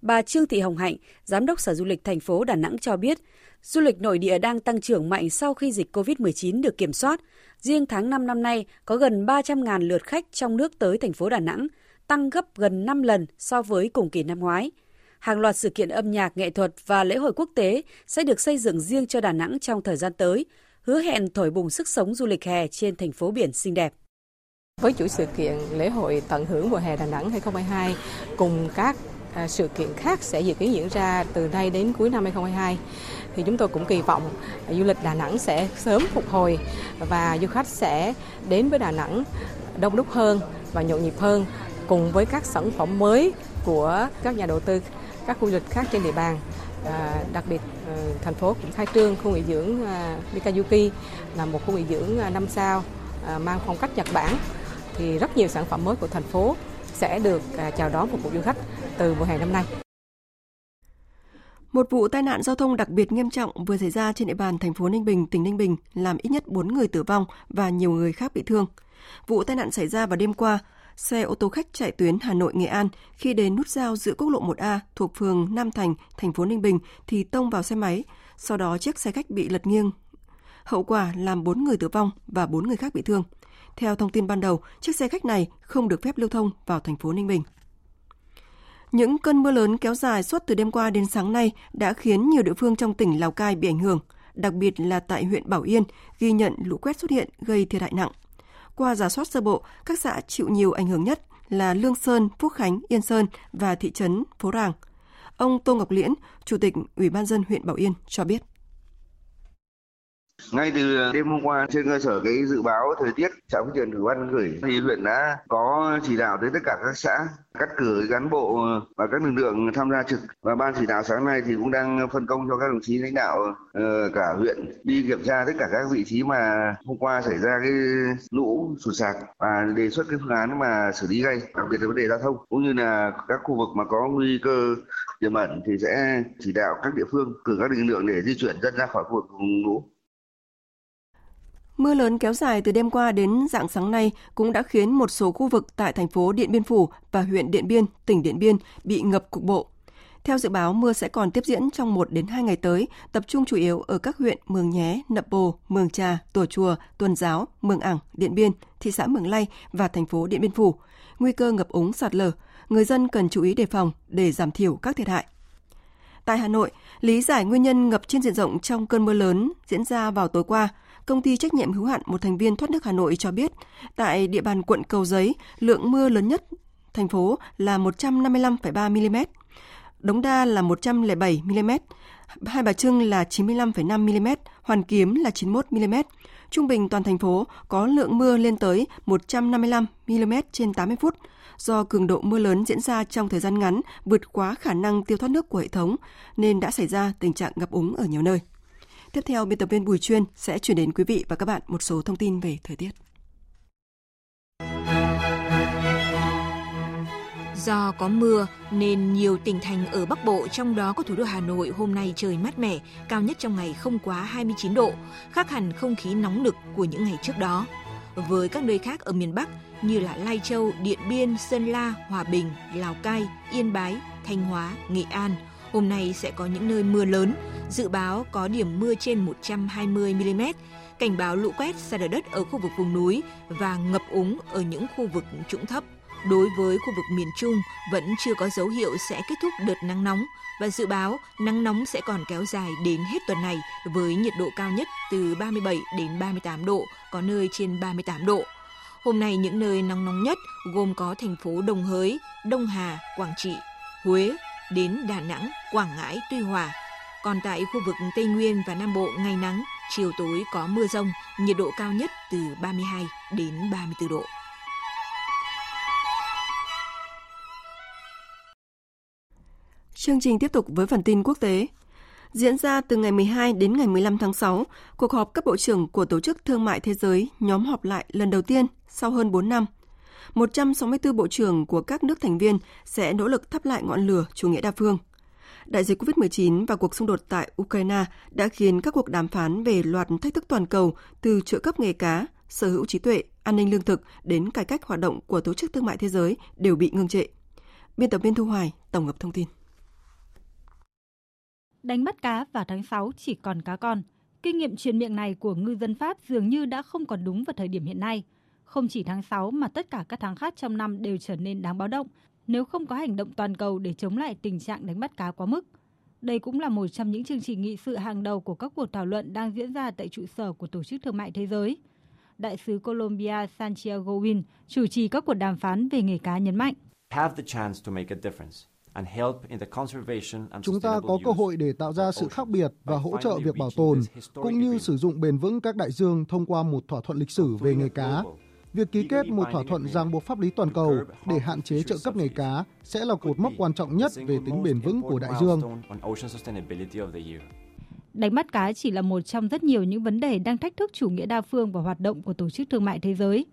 Bà Trương Thị Hồng Hạnh, Giám đốc Sở Du lịch thành phố Đà Nẵng cho biết, du lịch nội địa đang tăng trưởng mạnh sau khi dịch COVID-19 được kiểm soát Riêng tháng 5 năm nay có gần 300.000 lượt khách trong nước tới thành phố Đà Nẵng, tăng gấp gần 5 lần so với cùng kỳ năm ngoái. Hàng loạt sự kiện âm nhạc, nghệ thuật và lễ hội quốc tế sẽ được xây dựng riêng cho Đà Nẵng trong thời gian tới, hứa hẹn thổi bùng sức sống du lịch hè trên thành phố biển xinh đẹp. Với chuỗi sự kiện lễ hội tận hưởng mùa hè Đà Nẵng 2022 cùng các à, sự kiện khác sẽ dự kiến diễn ra từ nay đến cuối năm 2022 thì chúng tôi cũng kỳ vọng du lịch Đà Nẵng sẽ sớm phục hồi và du khách sẽ đến với Đà Nẵng đông đúc hơn và nhộn nhịp hơn cùng với các sản phẩm mới của các nhà đầu tư các khu du lịch khác trên địa bàn À, đặc biệt ờ, thành phố cũng khai trương khu nghỉ dưỡng à, Mikayuki là một khu nghỉ dưỡng 5 à, sao à, mang phong cách Nhật Bản thì rất nhiều sản phẩm mới của thành phố sẽ được chào đón phục vụ du khách từ mùa hè năm nay. Một vụ tai nạn giao thông đặc biệt nghiêm trọng vừa xảy ra trên địa bàn thành phố Ninh Bình, tỉnh Ninh Bình, làm ít nhất 4 người tử vong và nhiều người khác bị thương. Vụ tai nạn xảy ra vào đêm qua, xe ô tô khách chạy tuyến Hà Nội Nghệ An khi đến nút giao giữa quốc lộ 1A thuộc phường Nam Thành, thành phố Ninh Bình thì tông vào xe máy, sau đó chiếc xe khách bị lật nghiêng. Hậu quả làm 4 người tử vong và 4 người khác bị thương. Theo thông tin ban đầu, chiếc xe khách này không được phép lưu thông vào thành phố Ninh Bình. Những cơn mưa lớn kéo dài suốt từ đêm qua đến sáng nay đã khiến nhiều địa phương trong tỉnh Lào Cai bị ảnh hưởng, đặc biệt là tại huyện Bảo Yên ghi nhận lũ quét xuất hiện gây thiệt hại nặng. Qua giả soát sơ bộ, các xã chịu nhiều ảnh hưởng nhất là Lương Sơn, Phúc Khánh, Yên Sơn và thị trấn Phố Ràng. Ông Tô Ngọc Liễn, Chủ tịch Ủy ban dân huyện Bảo Yên cho biết. Ngay từ đêm hôm qua trên cơ sở cái dự báo thời tiết sóng truyền thủy văn gửi thì huyện đã có chỉ đạo tới tất cả các xã cắt cử cán bộ và các lực lượng tham gia trực và ban chỉ đạo sáng nay thì cũng đang phân công cho các đồng chí lãnh đạo ờ, cả huyện đi kiểm tra tất cả các vị trí mà hôm qua xảy ra cái lũ sụt sạt và đề xuất cái phương án mà xử lý ngay đặc biệt là vấn đề giao thông cũng như là các khu vực mà có nguy cơ tiềm ẩn thì sẽ chỉ đạo các địa phương cử các lực lượng để di chuyển dân ra khỏi khu vực vùng lũ Mưa lớn kéo dài từ đêm qua đến dạng sáng nay cũng đã khiến một số khu vực tại thành phố Điện Biên Phủ và huyện Điện Biên, tỉnh Điện Biên bị ngập cục bộ. Theo dự báo, mưa sẽ còn tiếp diễn trong 1 đến 2 ngày tới, tập trung chủ yếu ở các huyện Mường Nhé, Nậm Bồ, Mường Trà, Tùa Chùa, Tuần Giáo, Mường Ảng, Điện Biên, thị xã Mường Lay và thành phố Điện Biên Phủ. Nguy cơ ngập úng sạt lở, người dân cần chú ý đề phòng để giảm thiểu các thiệt hại. Tại Hà Nội, lý giải nguyên nhân ngập trên diện rộng trong cơn mưa lớn diễn ra vào tối qua – công ty trách nhiệm hữu hạn một thành viên thoát nước Hà Nội cho biết, tại địa bàn quận Cầu Giấy, lượng mưa lớn nhất thành phố là 155,3 mm, Đống Đa là 107 mm, Hai Bà Trưng là 95,5 mm, Hoàn Kiếm là 91 mm. Trung bình toàn thành phố có lượng mưa lên tới 155 mm trên 80 phút. Do cường độ mưa lớn diễn ra trong thời gian ngắn vượt quá khả năng tiêu thoát nước của hệ thống nên đã xảy ra tình trạng ngập úng ở nhiều nơi. Tiếp theo, biên tập viên Bùi Chuyên sẽ chuyển đến quý vị và các bạn một số thông tin về thời tiết. Do có mưa nên nhiều tỉnh thành ở Bắc Bộ trong đó có thủ đô Hà Nội hôm nay trời mát mẻ, cao nhất trong ngày không quá 29 độ, khác hẳn không khí nóng nực của những ngày trước đó. Với các nơi khác ở miền Bắc như là Lai Châu, Điện Biên, Sơn La, Hòa Bình, Lào Cai, Yên Bái, Thanh Hóa, Nghệ An – Hôm nay sẽ có những nơi mưa lớn, dự báo có điểm mưa trên 120 mm, cảnh báo lũ quét sạt lở đất ở khu vực vùng núi và ngập úng ở những khu vực trũng thấp. Đối với khu vực miền Trung vẫn chưa có dấu hiệu sẽ kết thúc đợt nắng nóng và dự báo nắng nóng sẽ còn kéo dài đến hết tuần này với nhiệt độ cao nhất từ 37 đến 38 độ, có nơi trên 38 độ. Hôm nay những nơi nắng nóng nhất gồm có thành phố Đồng Hới, Đông Hà, Quảng Trị, Huế, đến Đà Nẵng, Quảng Ngãi, Tuy Hòa. Còn tại khu vực Tây Nguyên và Nam Bộ ngày nắng, chiều tối có mưa rông, nhiệt độ cao nhất từ 32 đến 34 độ. Chương trình tiếp tục với phần tin quốc tế. Diễn ra từ ngày 12 đến ngày 15 tháng 6, cuộc họp cấp bộ trưởng của Tổ chức Thương mại Thế giới nhóm họp lại lần đầu tiên sau hơn 4 năm – 164 bộ trưởng của các nước thành viên sẽ nỗ lực thắp lại ngọn lửa chủ nghĩa đa phương. Đại dịch COVID-19 và cuộc xung đột tại Ukraine đã khiến các cuộc đàm phán về loạt thách thức toàn cầu từ trợ cấp nghề cá, sở hữu trí tuệ, an ninh lương thực đến cải cách hoạt động của Tổ chức Thương mại Thế giới đều bị ngưng trệ. Biên tập viên Thu Hoài tổng hợp thông tin. Đánh bắt cá vào tháng 6 chỉ còn cá con. Kinh nghiệm truyền miệng này của ngư dân Pháp dường như đã không còn đúng vào thời điểm hiện nay – không chỉ tháng 6 mà tất cả các tháng khác trong năm đều trở nên đáng báo động nếu không có hành động toàn cầu để chống lại tình trạng đánh bắt cá quá mức. Đây cũng là một trong những chương trình nghị sự hàng đầu của các cuộc thảo luận đang diễn ra tại trụ sở của Tổ chức Thương mại Thế giới. Đại sứ Colombia Santiago Win chủ trì các cuộc đàm phán về nghề cá nhấn mạnh. Chúng ta có cơ hội để tạo ra sự khác biệt và hỗ trợ việc bảo tồn, cũng như sử dụng bền vững các đại dương thông qua một thỏa thuận lịch sử về nghề cá Việc ký kết một thỏa thuận ràng buộc pháp lý toàn cầu để hạn chế trợ cấp nghề cá sẽ là cột mốc quan trọng nhất về tính bền vững của đại dương. Đánh bắt cá chỉ là một trong rất nhiều những vấn đề đang thách thức chủ nghĩa đa phương và hoạt động của Tổ chức Thương mại Thế giới.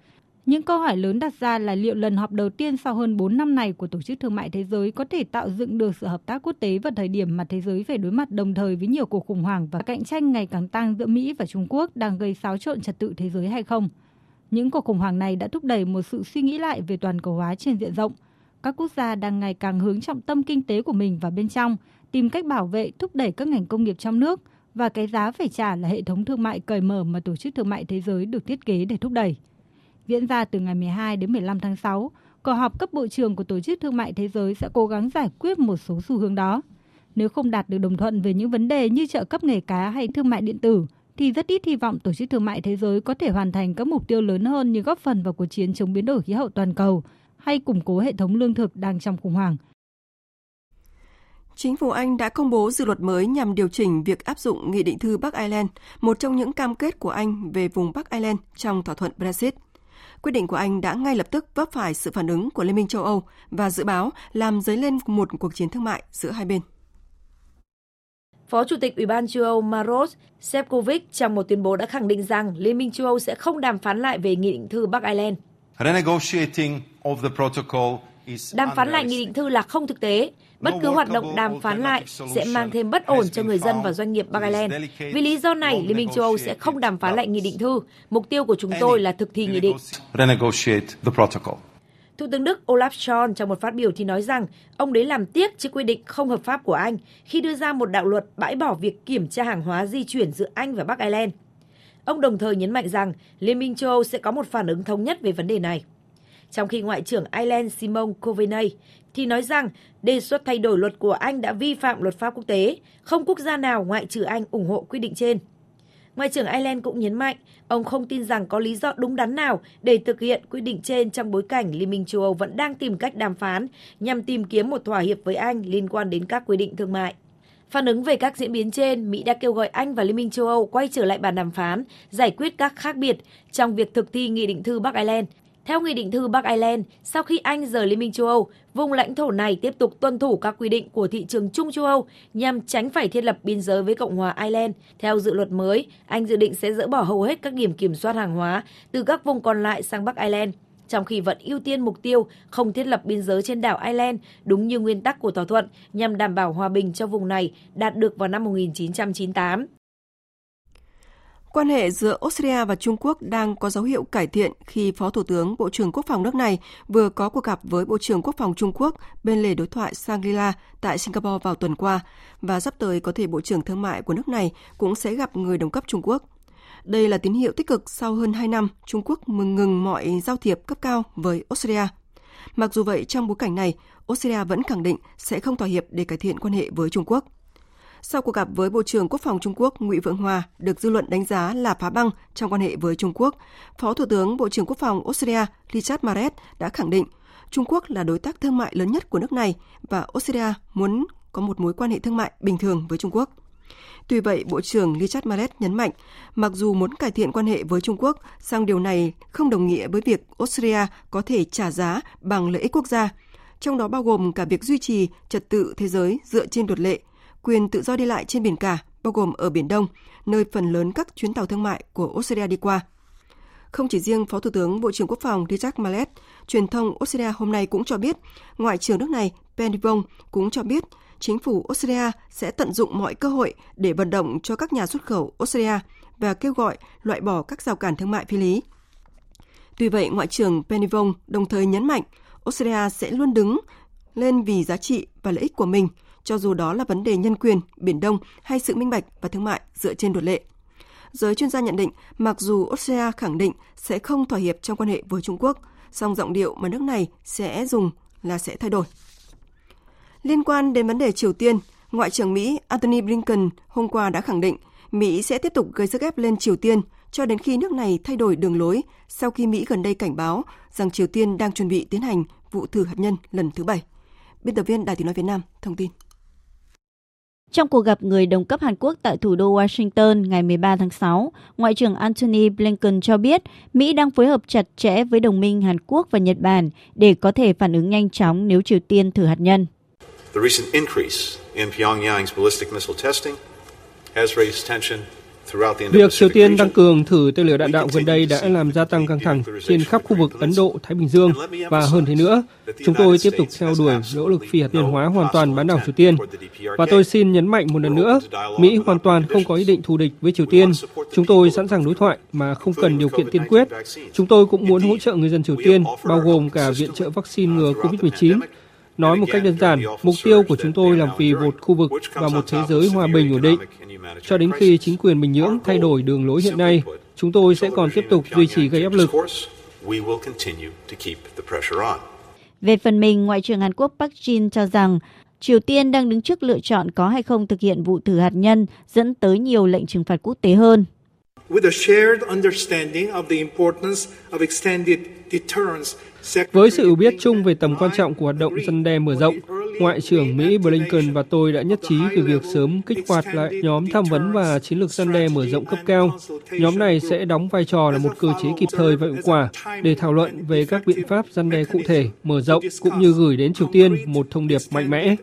Những câu hỏi lớn đặt ra là liệu lần họp đầu tiên sau hơn 4 năm này của Tổ chức Thương mại Thế giới có thể tạo dựng được sự hợp tác quốc tế vào thời điểm mà thế giới phải đối mặt đồng thời với nhiều cuộc khủng hoảng và cạnh tranh ngày càng tăng giữa Mỹ và Trung Quốc đang gây xáo trộn trật tự thế giới hay không? Những cuộc khủng hoảng này đã thúc đẩy một sự suy nghĩ lại về toàn cầu hóa trên diện rộng. Các quốc gia đang ngày càng hướng trọng tâm kinh tế của mình vào bên trong, tìm cách bảo vệ, thúc đẩy các ngành công nghiệp trong nước và cái giá phải trả là hệ thống thương mại cởi mở mà Tổ chức Thương mại Thế giới được thiết kế để thúc đẩy. Diễn ra từ ngày 12 đến 15 tháng 6, cuộc họp cấp bộ trưởng của Tổ chức Thương mại Thế giới sẽ cố gắng giải quyết một số xu hướng đó. Nếu không đạt được đồng thuận về những vấn đề như trợ cấp nghề cá hay thương mại điện tử, thì rất ít hy vọng Tổ chức Thương mại Thế giới có thể hoàn thành các mục tiêu lớn hơn như góp phần vào cuộc chiến chống biến đổi khí hậu toàn cầu hay củng cố hệ thống lương thực đang trong khủng hoảng. Chính phủ Anh đã công bố dự luật mới nhằm điều chỉnh việc áp dụng Nghị định thư Bắc Ireland, một trong những cam kết của Anh về vùng Bắc Ireland trong thỏa thuận Brexit. Quyết định của Anh đã ngay lập tức vấp phải sự phản ứng của Liên minh châu Âu và dự báo làm dấy lên một cuộc chiến thương mại giữa hai bên. Phó Chủ tịch Ủy ban châu Âu Maros Sefcovic trong một tuyên bố đã khẳng định rằng Liên minh châu Âu sẽ không đàm phán lại về nghị định thư Bắc Ireland. Đàm phán lại nghị định thư là không thực tế. Bất cứ hoạt động đàm phán lại sẽ mang thêm bất ổn cho người dân và doanh nghiệp Bắc Ireland. Vì lý do này, Liên minh châu Âu sẽ không đàm phán lại nghị định thư. Mục tiêu của chúng tôi là thực thi nghị định. Thủ tướng Đức Olaf Scholz trong một phát biểu thì nói rằng ông đấy làm tiếc trước quy định không hợp pháp của Anh khi đưa ra một đạo luật bãi bỏ việc kiểm tra hàng hóa di chuyển giữa Anh và Bắc Ireland. Ông đồng thời nhấn mạnh rằng Liên minh châu Âu sẽ có một phản ứng thống nhất về vấn đề này. Trong khi Ngoại trưởng Ireland Simon Coveney thì nói rằng đề xuất thay đổi luật của Anh đã vi phạm luật pháp quốc tế, không quốc gia nào ngoại trừ Anh ủng hộ quy định trên. Ngoại trưởng Ireland cũng nhấn mạnh, ông không tin rằng có lý do đúng đắn nào để thực hiện quy định trên trong bối cảnh Liên minh châu Âu vẫn đang tìm cách đàm phán nhằm tìm kiếm một thỏa hiệp với Anh liên quan đến các quy định thương mại. Phản ứng về các diễn biến trên, Mỹ đã kêu gọi Anh và Liên minh châu Âu quay trở lại bàn đàm phán, giải quyết các khác biệt trong việc thực thi Nghị định thư Bắc Ireland. Theo Nghị định thư Bắc Ireland, sau khi Anh rời Liên minh châu Âu, vùng lãnh thổ này tiếp tục tuân thủ các quy định của thị trường chung châu Âu nhằm tránh phải thiết lập biên giới với Cộng hòa Ireland. Theo dự luật mới, Anh dự định sẽ dỡ bỏ hầu hết các điểm kiểm soát hàng hóa từ các vùng còn lại sang Bắc Ireland trong khi vẫn ưu tiên mục tiêu không thiết lập biên giới trên đảo Ireland đúng như nguyên tắc của thỏa thuận nhằm đảm bảo hòa bình cho vùng này đạt được vào năm 1998. Quan hệ giữa Australia và Trung Quốc đang có dấu hiệu cải thiện khi Phó Thủ tướng Bộ trưởng Quốc phòng nước này vừa có cuộc gặp với Bộ trưởng Quốc phòng Trung Quốc bên lề đối thoại Shangri-La tại Singapore vào tuần qua và sắp tới có thể Bộ trưởng Thương mại của nước này cũng sẽ gặp người đồng cấp Trung Quốc. Đây là tín hiệu tích cực sau hơn 2 năm Trung Quốc mừng ngừng mọi giao thiệp cấp cao với Australia. Mặc dù vậy, trong bối cảnh này, Australia vẫn khẳng định sẽ không thỏa hiệp để cải thiện quan hệ với Trung Quốc sau cuộc gặp với Bộ trưởng Quốc phòng Trung Quốc Ngụy Vượng Hòa được dư luận đánh giá là phá băng trong quan hệ với Trung Quốc, Phó Thủ tướng Bộ trưởng Quốc phòng Australia Richard Mares đã khẳng định Trung Quốc là đối tác thương mại lớn nhất của nước này và Australia muốn có một mối quan hệ thương mại bình thường với Trung Quốc. Tuy vậy, Bộ trưởng Richard Malet nhấn mạnh, mặc dù muốn cải thiện quan hệ với Trung Quốc, sang điều này không đồng nghĩa với việc Australia có thể trả giá bằng lợi ích quốc gia, trong đó bao gồm cả việc duy trì trật tự thế giới dựa trên luật lệ, quyền tự do đi lại trên biển cả, bao gồm ở Biển Đông, nơi phần lớn các chuyến tàu thương mại của Australia đi qua. Không chỉ riêng Phó Thủ tướng Bộ trưởng Quốc phòng Richard Mallet, truyền thông Australia hôm nay cũng cho biết, Ngoại trưởng nước này Penny Wong cũng cho biết chính phủ Australia sẽ tận dụng mọi cơ hội để vận động cho các nhà xuất khẩu Australia và kêu gọi loại bỏ các rào cản thương mại phi lý. Tuy vậy, Ngoại trưởng Penny Wong đồng thời nhấn mạnh Australia sẽ luôn đứng lên vì giá trị và lợi ích của mình – cho dù đó là vấn đề nhân quyền, Biển Đông hay sự minh bạch và thương mại dựa trên luật lệ. Giới chuyên gia nhận định, mặc dù Australia khẳng định sẽ không thỏa hiệp trong quan hệ với Trung Quốc, song giọng điệu mà nước này sẽ dùng là sẽ thay đổi. Liên quan đến vấn đề Triều Tiên, Ngoại trưởng Mỹ Antony Blinken hôm qua đã khẳng định Mỹ sẽ tiếp tục gây sức ép lên Triều Tiên cho đến khi nước này thay đổi đường lối sau khi Mỹ gần đây cảnh báo rằng Triều Tiên đang chuẩn bị tiến hành vụ thử hạt nhân lần thứ bảy. Biên tập viên Đài tiếng nói Việt Nam thông tin. Trong cuộc gặp người đồng cấp Hàn Quốc tại thủ đô Washington ngày 13 tháng 6, Ngoại trưởng Antony Blinken cho biết Mỹ đang phối hợp chặt chẽ với đồng minh Hàn Quốc và Nhật Bản để có thể phản ứng nhanh chóng nếu Triều Tiên thử hạt nhân. The recent increase in Pyongyang's ballistic missile testing has raised tension Việc Triều Tiên tăng cường thử tên lửa đạn đạo gần đây đã làm gia tăng căng thẳng trên khắp khu vực Ấn Độ, Thái Bình Dương và hơn thế nữa, chúng tôi tiếp tục theo đuổi nỗ lực phi hạt nhân hóa hoàn toàn bán đảo Triều Tiên. Và tôi xin nhấn mạnh một lần nữa, Mỹ hoàn toàn không có ý định thù địch với Triều Tiên. Chúng tôi sẵn sàng đối thoại mà không cần điều kiện tiên quyết. Chúng tôi cũng muốn hỗ trợ người dân Triều Tiên, bao gồm cả viện trợ uh, vaccine ngừa COVID-19 Nói một cách đơn giản, mục tiêu của chúng tôi là vì một khu vực và một thế giới hòa bình ổn định. Cho đến khi chính quyền Bình Nhưỡng thay đổi đường lối hiện nay, chúng tôi sẽ còn tiếp tục duy trì gây áp lực. Về phần mình, Ngoại trưởng Hàn Quốc Park Jin cho rằng Triều Tiên đang đứng trước lựa chọn có hay không thực hiện vụ thử hạt nhân dẫn tới nhiều lệnh trừng phạt quốc tế hơn. With a shared understanding of the importance of extended deterrence với sự hiểu biết chung về tầm quan trọng của hoạt động dân đe mở rộng, Ngoại trưởng Mỹ Blinken và tôi đã nhất trí về việc sớm kích hoạt lại nhóm tham vấn và chiến lược dân đe mở rộng cấp cao. Nhóm này sẽ đóng vai trò là một cơ chế kịp thời và hiệu quả để thảo luận về các biện pháp dân đe cụ thể, mở rộng cũng như gửi đến Triều Tiên một thông điệp mạnh mẽ.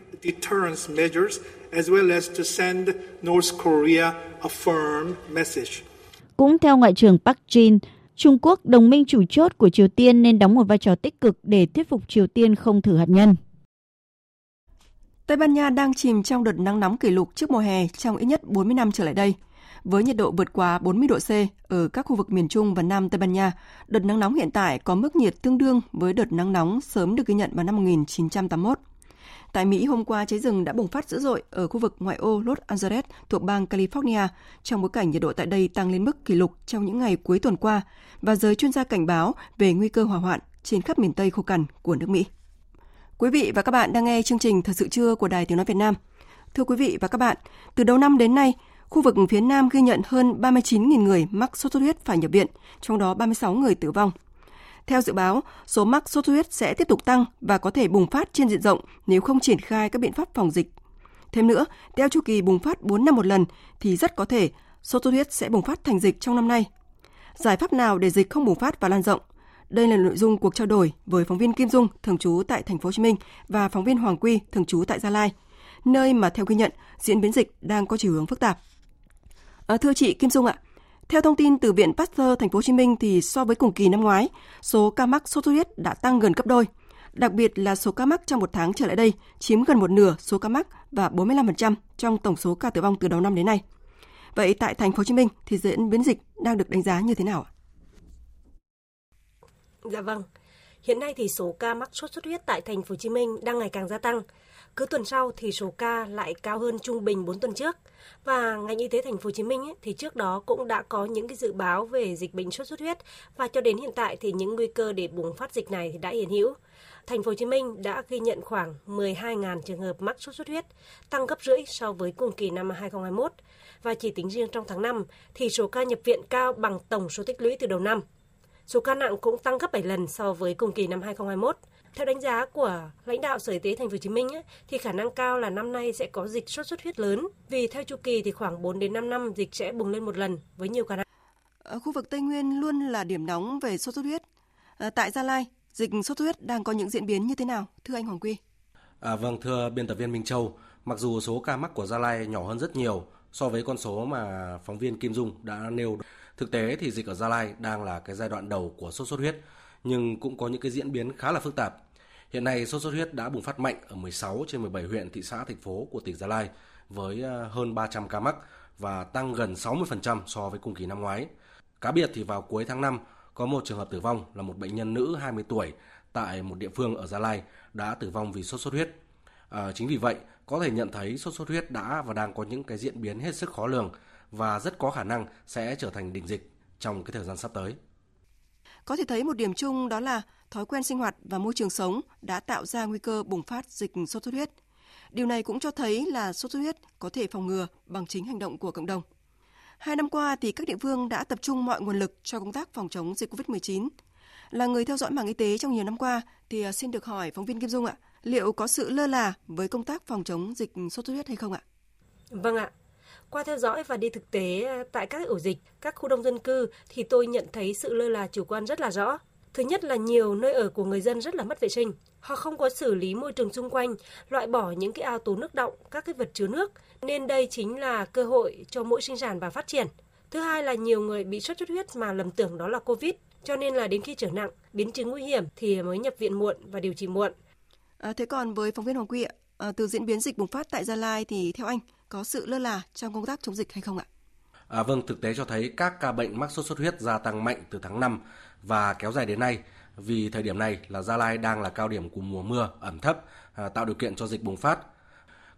Cũng theo Ngoại trưởng Park Jin, Trung Quốc, đồng minh chủ chốt của Triều Tiên nên đóng một vai trò tích cực để thuyết phục Triều Tiên không thử hạt nhân. Tây Ban Nha đang chìm trong đợt nắng nóng kỷ lục trước mùa hè trong ít nhất 40 năm trở lại đây. Với nhiệt độ vượt quá 40 độ C ở các khu vực miền Trung và Nam Tây Ban Nha, đợt nắng nóng hiện tại có mức nhiệt tương đương với đợt nắng nóng sớm được ghi nhận vào năm 1981. Tại Mỹ hôm qua, cháy rừng đã bùng phát dữ dội ở khu vực ngoại ô Los Angeles thuộc bang California trong bối cảnh nhiệt độ tại đây tăng lên mức kỷ lục trong những ngày cuối tuần qua và giới chuyên gia cảnh báo về nguy cơ hỏa hoạn trên khắp miền Tây khô cằn của nước Mỹ. Quý vị và các bạn đang nghe chương trình Thật sự trưa của Đài Tiếng Nói Việt Nam. Thưa quý vị và các bạn, từ đầu năm đến nay, khu vực phía Nam ghi nhận hơn 39.000 người mắc sốt xuất huyết phải nhập viện, trong đó 36 người tử vong – theo dự báo, số mắc sốt xuất huyết sẽ tiếp tục tăng và có thể bùng phát trên diện rộng nếu không triển khai các biện pháp phòng dịch. Thêm nữa, theo chu kỳ bùng phát 4 năm một lần thì rất có thể sốt xuất huyết sẽ bùng phát thành dịch trong năm nay. Giải pháp nào để dịch không bùng phát và lan rộng? Đây là nội dung cuộc trao đổi với phóng viên Kim Dung thường trú tại thành phố Hồ Chí Minh và phóng viên Hoàng Quy thường trú tại Gia Lai, nơi mà theo ghi nhận diễn biến dịch đang có chiều hướng phức tạp. À, thưa chị Kim Dung ạ, theo thông tin từ Viện Pasteur Thành phố Hồ Chí Minh thì so với cùng kỳ năm ngoái, số ca mắc sốt xuất huyết đã tăng gần gấp đôi. Đặc biệt là số ca mắc trong một tháng trở lại đây chiếm gần một nửa số ca mắc và 45% trong tổng số ca tử vong từ đầu năm đến nay. Vậy tại Thành phố Hồ Chí Minh thì diễn biến dịch đang được đánh giá như thế nào Dạ vâng. Hiện nay thì số ca mắc sốt xuất huyết tại Thành phố Hồ Chí Minh đang ngày càng gia tăng. Cứ tuần sau thì số ca lại cao hơn trung bình 4 tuần trước. Và ngành y tế thành phố Hồ Chí Minh ấy, thì trước đó cũng đã có những cái dự báo về dịch bệnh sốt xuất huyết và cho đến hiện tại thì những nguy cơ để bùng phát dịch này thì đã hiện hữu. Thành phố Hồ Chí Minh đã ghi nhận khoảng 12.000 trường hợp mắc sốt xuất huyết, tăng gấp rưỡi so với cùng kỳ năm 2021 và chỉ tính riêng trong tháng 5 thì số ca nhập viện cao bằng tổng số tích lũy từ đầu năm. Số ca nặng cũng tăng gấp 7 lần so với cùng kỳ năm 2021 theo đánh giá của lãnh đạo Sở Y tế Thành phố Hồ Chí Minh thì khả năng cao là năm nay sẽ có dịch sốt xuất huyết lớn vì theo chu kỳ thì khoảng 4 đến 5 năm dịch sẽ bùng lên một lần với nhiều khả năng. Ở khu vực Tây Nguyên luôn là điểm nóng về sốt xuất huyết. À, tại Gia Lai, dịch sốt xuất huyết đang có những diễn biến như thế nào, thưa anh Hoàng Quy? À, vâng, thưa biên tập viên Minh Châu, mặc dù số ca mắc của Gia Lai nhỏ hơn rất nhiều so với con số mà phóng viên Kim Dung đã nêu, thực tế thì dịch ở Gia Lai đang là cái giai đoạn đầu của sốt xuất huyết nhưng cũng có những cái diễn biến khá là phức tạp. Hiện nay sốt xuất huyết đã bùng phát mạnh ở 16 trên 17 huyện, thị xã, thành phố của tỉnh Gia Lai với à, hơn 300 ca mắc và tăng gần 60% so với cùng kỳ năm ngoái. Cá biệt thì vào cuối tháng 5 có một trường hợp tử vong là một bệnh nhân nữ 20 tuổi tại một địa phương ở Gia Lai đã tử vong vì sốt xuất huyết. À, chính vì vậy, có thể nhận thấy sốt xuất huyết đã và đang có những cái diễn biến hết sức khó lường và rất có khả năng sẽ trở thành đỉnh dịch trong cái thời gian sắp tới. Có thể thấy một điểm chung đó là thói quen sinh hoạt và môi trường sống đã tạo ra nguy cơ bùng phát dịch sốt xuất huyết. Điều này cũng cho thấy là sốt xuất huyết có thể phòng ngừa bằng chính hành động của cộng đồng. Hai năm qua thì các địa phương đã tập trung mọi nguồn lực cho công tác phòng chống dịch COVID-19. Là người theo dõi mạng y tế trong nhiều năm qua thì à, xin được hỏi phóng viên Kim Dung ạ, liệu có sự lơ là với công tác phòng chống dịch sốt xuất huyết hay không ạ? Vâng ạ, qua theo dõi và đi thực tế ờ, tại các ổ dịch, các khu đông dân cư thì tôi nhận thấy sự lơ là chủ quan rất là rõ. Thứ nhất là nhiều nơi ở của người dân rất là mất vệ sinh. Họ không có xử lý môi trường xung quanh, loại bỏ những cái ao tù nước động, các cái vật chứa nước. Nên đây chính là cơ hội cho mũi sinh sản và phát triển. Thứ hai là nhiều người bị sốt xuất huyết mà lầm tưởng đó là COVID, cho nên là đến khi trở nặng, biến chứng nguy hiểm thì mới nhập viện muộn và điều trị muộn. À, thế còn với phóng viên Hoàng Quy ạ, à, từ diễn biến dịch bùng phát tại Gia Lai thì theo anh, có sự lơ là trong công tác chống dịch hay không ạ? À, vâng, thực tế cho thấy các ca bệnh mắc sốt xuất huyết gia tăng mạnh từ tháng 5 và kéo dài đến nay vì thời điểm này là Gia Lai đang là cao điểm của mùa mưa ẩm thấp à, tạo điều kiện cho dịch bùng phát.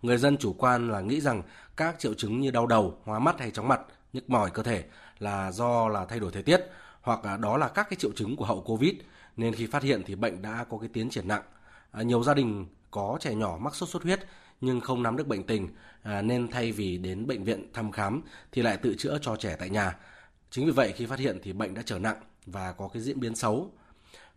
Người dân chủ quan là nghĩ rằng các triệu chứng như đau đầu, hóa mắt hay chóng mặt, nhức mỏi cơ thể là do là thay đổi thời tiết hoặc là đó là các cái triệu chứng của hậu Covid nên khi phát hiện thì bệnh đã có cái tiến triển nặng. À, nhiều gia đình có trẻ nhỏ mắc sốt xuất huyết nhưng không nắm được bệnh tình à, nên thay vì đến bệnh viện thăm khám thì lại tự chữa cho trẻ tại nhà. Chính vì vậy khi phát hiện thì bệnh đã trở nặng và có cái diễn biến xấu.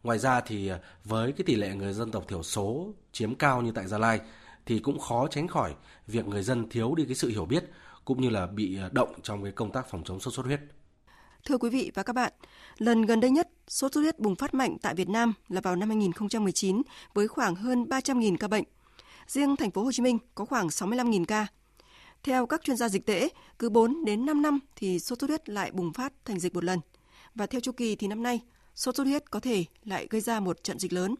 Ngoài ra thì à, với cái tỷ lệ người dân tộc thiểu số chiếm cao như tại Gia Lai thì cũng khó tránh khỏi việc người dân thiếu đi cái sự hiểu biết cũng như là bị à, động trong cái công tác phòng chống sốt xuất huyết. Thưa quý vị và các bạn, lần gần đây nhất sốt xuất huyết bùng phát mạnh tại Việt Nam là vào năm 2019 với khoảng hơn 300.000 ca bệnh riêng thành phố Hồ Chí Minh có khoảng 65.000 ca. Theo các chuyên gia dịch tễ, cứ 4 đến 5 năm thì sốt xuất huyết lại bùng phát thành dịch một lần. Và theo chu kỳ thì năm nay, sốt xuất huyết có thể lại gây ra một trận dịch lớn.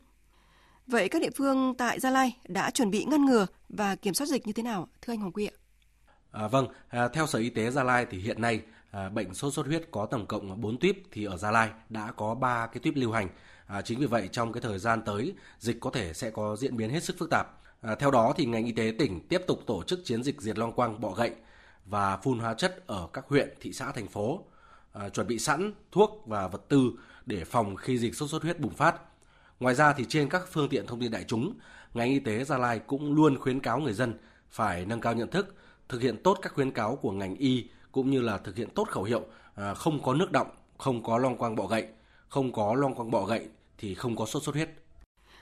Vậy các địa phương tại Gia Lai đã chuẩn bị ngăn ngừa và kiểm soát dịch như thế nào, thưa anh Hoàng Quy ạ? À, vâng, à, theo Sở Y tế Gia Lai thì hiện nay à, bệnh sốt xuất huyết có tổng cộng 4 tuyếp thì ở Gia Lai đã có 3 cái tuyếp lưu hành. À, chính vì vậy trong cái thời gian tới dịch có thể sẽ có diễn biến hết sức phức tạp. À, theo đó thì ngành y tế tỉnh tiếp tục tổ chức chiến dịch diệt loang quang bọ gậy và phun hóa chất ở các huyện, thị xã, thành phố, à, chuẩn bị sẵn thuốc và vật tư để phòng khi dịch sốt xuất huyết bùng phát. Ngoài ra thì trên các phương tiện thông tin đại chúng, ngành y tế Gia Lai cũng luôn khuyến cáo người dân phải nâng cao nhận thức, thực hiện tốt các khuyến cáo của ngành y cũng như là thực hiện tốt khẩu hiệu à, không có nước động, không có loang quang bọ gậy, không có loang quang bọ gậy thì không có sốt xuất huyết.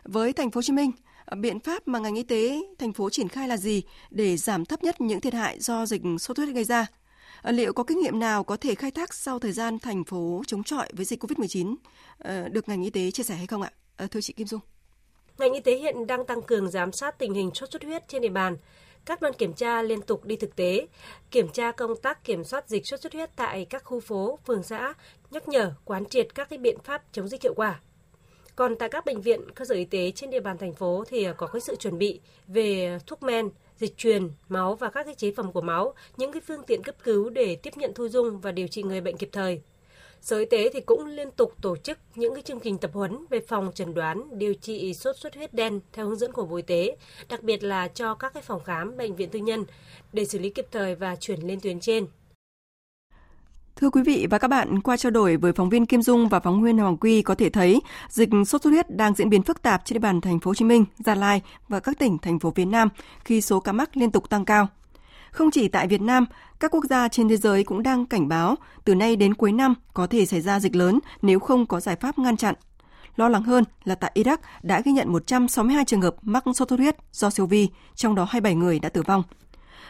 Với thành phố Hồ Chí Minh, biện pháp mà ngành y tế thành phố triển khai là gì để giảm thấp nhất những thiệt hại do dịch sốt xuất huyết gây ra? À, liệu có kinh nghiệm nào có thể khai thác sau thời gian thành phố chống chọi với dịch COVID-19 à, được ngành y tế chia sẻ hay không ạ? À, thưa chị Kim Dung. Ngành y tế hiện đang tăng cường giám sát tình hình sốt xuất huyết trên địa bàn. Các đoàn kiểm tra liên tục đi thực tế, kiểm tra công tác kiểm soát dịch sốt xuất huyết tại các khu phố, phường xã, nhắc nhở, quán triệt các cái biện pháp chống dịch hiệu quả. Còn tại các bệnh viện, cơ sở y tế trên địa bàn thành phố thì có cái sự chuẩn bị về thuốc men, dịch truyền, máu và các cái chế phẩm của máu, những cái phương tiện cấp cứu để tiếp nhận thu dung và điều trị người bệnh kịp thời. Sở Y tế thì cũng liên tục tổ chức những cái chương trình tập huấn về phòng chẩn đoán, điều trị sốt xuất huyết đen theo hướng dẫn của Bộ Y tế, đặc biệt là cho các cái phòng khám bệnh viện tư nhân để xử lý kịp thời và chuyển lên tuyến trên. Thưa quý vị và các bạn, qua trao đổi với phóng viên Kim Dung và phóng viên Hoàng Quy có thể thấy dịch sốt xuất huyết đang diễn biến phức tạp trên địa bàn thành phố Hồ Chí Minh, Gia Lai và các tỉnh thành phố phía Nam khi số ca mắc liên tục tăng cao. Không chỉ tại Việt Nam, các quốc gia trên thế giới cũng đang cảnh báo từ nay đến cuối năm có thể xảy ra dịch lớn nếu không có giải pháp ngăn chặn. Lo lắng hơn là tại Iraq đã ghi nhận 162 trường hợp mắc sốt xuất huyết do siêu vi, trong đó 27 người đã tử vong.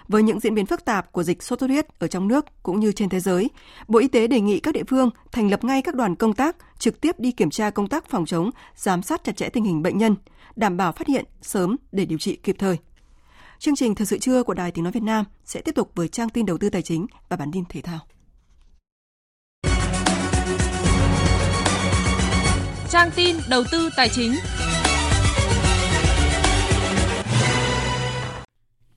Với những diễn biến phức tạp của dịch sốt xuất huyết ở trong nước cũng như trên thế giới, Bộ Y tế đề nghị các địa phương thành lập ngay các đoàn công tác trực tiếp đi kiểm tra công tác phòng chống, giám sát chặt chẽ tình hình bệnh nhân, đảm bảo phát hiện sớm để điều trị kịp thời. Chương trình Thời sự trưa của Đài Tiếng Nói Việt Nam sẽ tiếp tục với trang tin đầu tư tài chính và bản tin thể thao. Trang tin đầu tư tài chính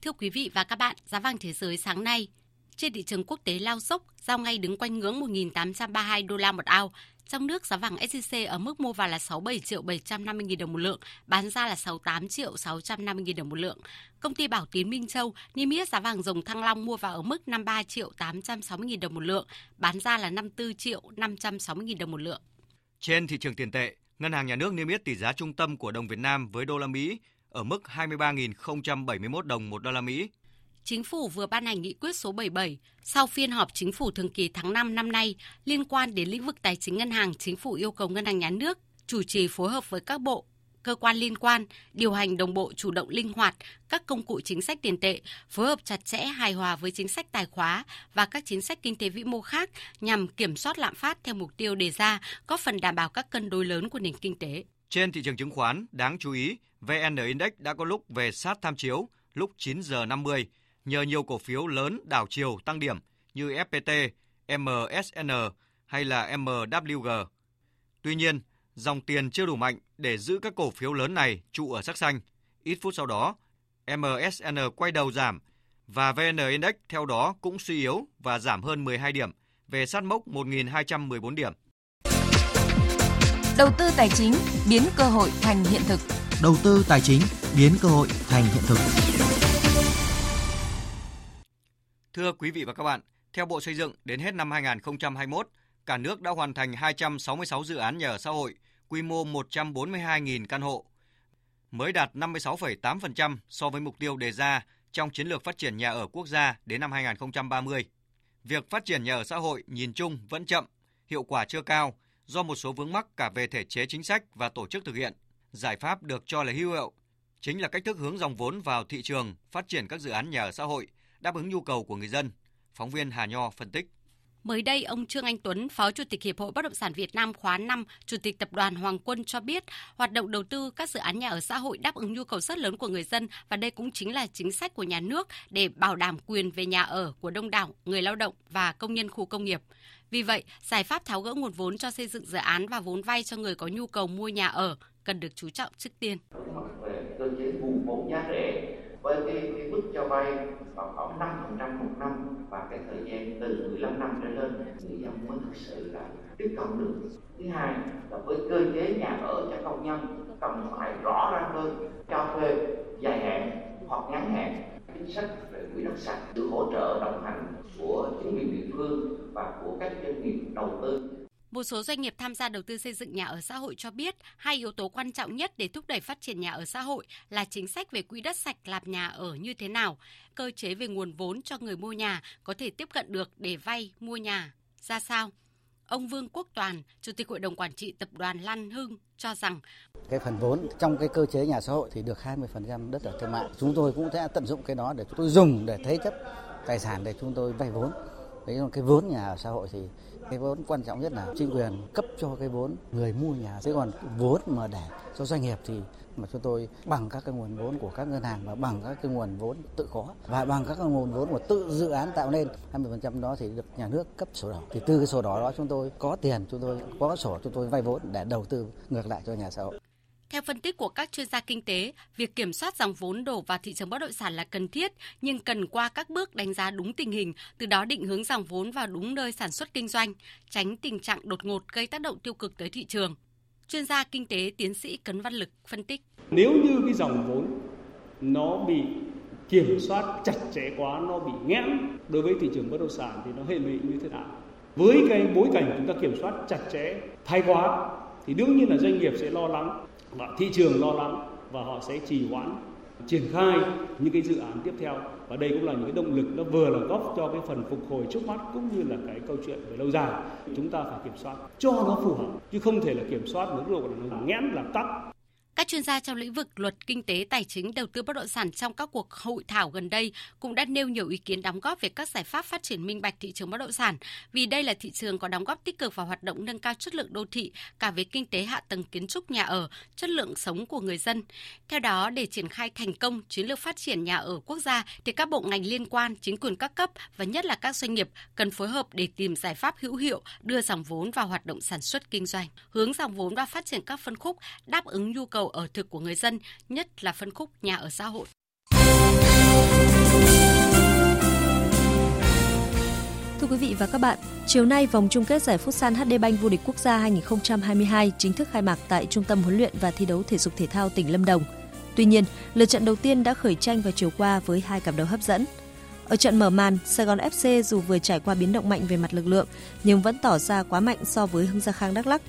Thưa quý vị và các bạn, giá vàng thế giới sáng nay trên thị trường quốc tế lao dốc, giao ngay đứng quanh ngưỡng 1.832 đô la một ao. Trong nước, giá vàng SJC ở mức mua vào là 67 triệu 750 000 đồng một lượng, bán ra là 68 triệu 650 000 đồng một lượng. Công ty Bảo Tín Minh Châu niêm yết giá vàng dòng thăng long mua vào ở mức 53 triệu 860 000 đồng một lượng, bán ra là 54 triệu 560 000 đồng một lượng. Trên thị trường tiền tệ, Ngân hàng Nhà nước niêm yết tỷ giá trung tâm của đồng Việt Nam với đô la Mỹ ở mức 23.071 đồng một đô la Mỹ. Chính phủ vừa ban hành nghị quyết số 77 sau phiên họp chính phủ thường kỳ tháng 5 năm nay liên quan đến lĩnh vực tài chính ngân hàng, chính phủ yêu cầu ngân hàng nhà nước chủ trì phối hợp với các bộ, cơ quan liên quan điều hành đồng bộ chủ động linh hoạt các công cụ chính sách tiền tệ phối hợp chặt chẽ hài hòa với chính sách tài khóa và các chính sách kinh tế vĩ mô khác nhằm kiểm soát lạm phát theo mục tiêu đề ra góp phần đảm bảo các cân đối lớn của nền kinh tế trên thị trường chứng khoán đáng chú ý VN Index đã có lúc về sát tham chiếu lúc 9 giờ 50 nhờ nhiều cổ phiếu lớn đảo chiều tăng điểm như FPT, MSN hay là MWG. Tuy nhiên, dòng tiền chưa đủ mạnh để giữ các cổ phiếu lớn này trụ ở sắc xanh. Ít phút sau đó, MSN quay đầu giảm và VN Index theo đó cũng suy yếu và giảm hơn 12 điểm về sát mốc 1.214 điểm. Đầu tư tài chính biến cơ hội thành hiện thực đầu tư tài chính biến cơ hội thành hiện thực. Thưa quý vị và các bạn, theo Bộ Xây dựng, đến hết năm 2021, cả nước đã hoàn thành 266 dự án nhà ở xã hội, quy mô 142.000 căn hộ, mới đạt 56,8% so với mục tiêu đề ra trong chiến lược phát triển nhà ở quốc gia đến năm 2030. Việc phát triển nhà ở xã hội nhìn chung vẫn chậm, hiệu quả chưa cao do một số vướng mắc cả về thể chế chính sách và tổ chức thực hiện – Giải pháp được cho là hữu hiệu chính là cách thức hướng dòng vốn vào thị trường, phát triển các dự án nhà ở xã hội, đáp ứng nhu cầu của người dân. Phóng viên Hà Nho phân tích. Mới đây, ông Trương Anh Tuấn, Phó Chủ tịch Hiệp hội Bất động sản Việt Nam khóa 5, Chủ tịch Tập đoàn Hoàng Quân cho biết, hoạt động đầu tư các dự án nhà ở xã hội đáp ứng nhu cầu rất lớn của người dân và đây cũng chính là chính sách của nhà nước để bảo đảm quyền về nhà ở của đông đảo người lao động và công nhân khu công nghiệp. Vì vậy, giải pháp tháo gỡ nguồn vốn cho xây dựng dự án và vốn vay cho người có nhu cầu mua nhà ở cần được chú trọng trước tiên. Về cơ chế bù vốn giá rẻ với cái, cái mức cho vay vào khoảng 5% một năm và cái thời gian từ 15 năm trở lên người dân mới thực sự là tiếp cận được. Thứ hai là với cơ chế nhà ở cho công nhân cần phải rõ ràng hơn cho thuê dài hạn hoặc ngắn hạn chính sách về quỹ đất sạch sự hỗ trợ đồng hành của chính quyền địa phương và của các doanh nghiệp đầu tư một số doanh nghiệp tham gia đầu tư xây dựng nhà ở xã hội cho biết hai yếu tố quan trọng nhất để thúc đẩy phát triển nhà ở xã hội là chính sách về quỹ đất sạch làm nhà ở như thế nào, cơ chế về nguồn vốn cho người mua nhà có thể tiếp cận được để vay mua nhà ra sao. Ông Vương Quốc Toàn, Chủ tịch Hội đồng Quản trị Tập đoàn Lan Hưng cho rằng cái phần vốn trong cái cơ chế nhà xã hội thì được 20% đất ở thương mại. Chúng tôi cũng sẽ tận dụng cái đó để chúng tôi dùng để thế chấp tài sản để chúng tôi vay vốn. Đấy là cái vốn nhà ở xã hội thì cái vốn quan trọng nhất là chính quyền cấp cho cái vốn người mua nhà. Thế còn vốn mà để cho doanh nghiệp thì mà chúng tôi bằng các cái nguồn vốn của các ngân hàng và bằng các cái nguồn vốn tự có và bằng các cái nguồn vốn của tự dự án tạo nên 20% đó thì được nhà nước cấp sổ đỏ thì từ cái sổ đỏ đó chúng tôi có tiền chúng tôi có sổ chúng tôi vay vốn để đầu tư ngược lại cho nhà xã hội theo phân tích của các chuyên gia kinh tế, việc kiểm soát dòng vốn đổ vào thị trường bất động sản là cần thiết, nhưng cần qua các bước đánh giá đúng tình hình, từ đó định hướng dòng vốn vào đúng nơi sản xuất kinh doanh, tránh tình trạng đột ngột gây tác động tiêu cực tới thị trường. Chuyên gia kinh tế tiến sĩ Cấn Văn Lực phân tích. Nếu như cái dòng vốn nó bị kiểm soát chặt chẽ quá, nó bị nghẽn đối với thị trường bất động sản thì nó hệ lụy như thế nào? Với cái bối cảnh chúng ta kiểm soát chặt chẽ, thái quá thì đương nhiên là doanh nghiệp sẽ lo lắng và thị trường lo lắng và họ sẽ trì hoãn triển khai những cái dự án tiếp theo và đây cũng là những cái động lực nó vừa là góp cho cái phần phục hồi trước mắt cũng như là cái câu chuyện về lâu dài chúng ta phải kiểm soát cho nó phù hợp chứ không thể là kiểm soát nó độ là nó ngẽn làm tắt các chuyên gia trong lĩnh vực luật kinh tế tài chính đầu tư bất động sản trong các cuộc hội thảo gần đây cũng đã nêu nhiều ý kiến đóng góp về các giải pháp phát triển minh bạch thị trường bất động sản, vì đây là thị trường có đóng góp tích cực vào hoạt động nâng cao chất lượng đô thị cả về kinh tế hạ tầng kiến trúc nhà ở, chất lượng sống của người dân. Theo đó, để triển khai thành công chiến lược phát triển nhà ở quốc gia thì các bộ ngành liên quan, chính quyền các cấp và nhất là các doanh nghiệp cần phối hợp để tìm giải pháp hữu hiệu đưa dòng vốn vào hoạt động sản xuất kinh doanh, hướng dòng vốn vào phát triển các phân khúc đáp ứng nhu cầu cầu ở thực của người dân, nhất là phân khúc nhà ở xã hội. Thưa quý vị và các bạn, chiều nay vòng chung kết giải Futsal HD Bank vô địch quốc gia 2022 chính thức khai mạc tại Trung tâm huấn luyện và thi đấu thể dục thể thao tỉnh Lâm Đồng. Tuy nhiên, lượt trận đầu tiên đã khởi tranh vào chiều qua với hai cặp đấu hấp dẫn. Ở trận mở màn, Sài Gòn FC dù vừa trải qua biến động mạnh về mặt lực lượng nhưng vẫn tỏ ra quá mạnh so với Hưng Gia Khang Đắk Lắk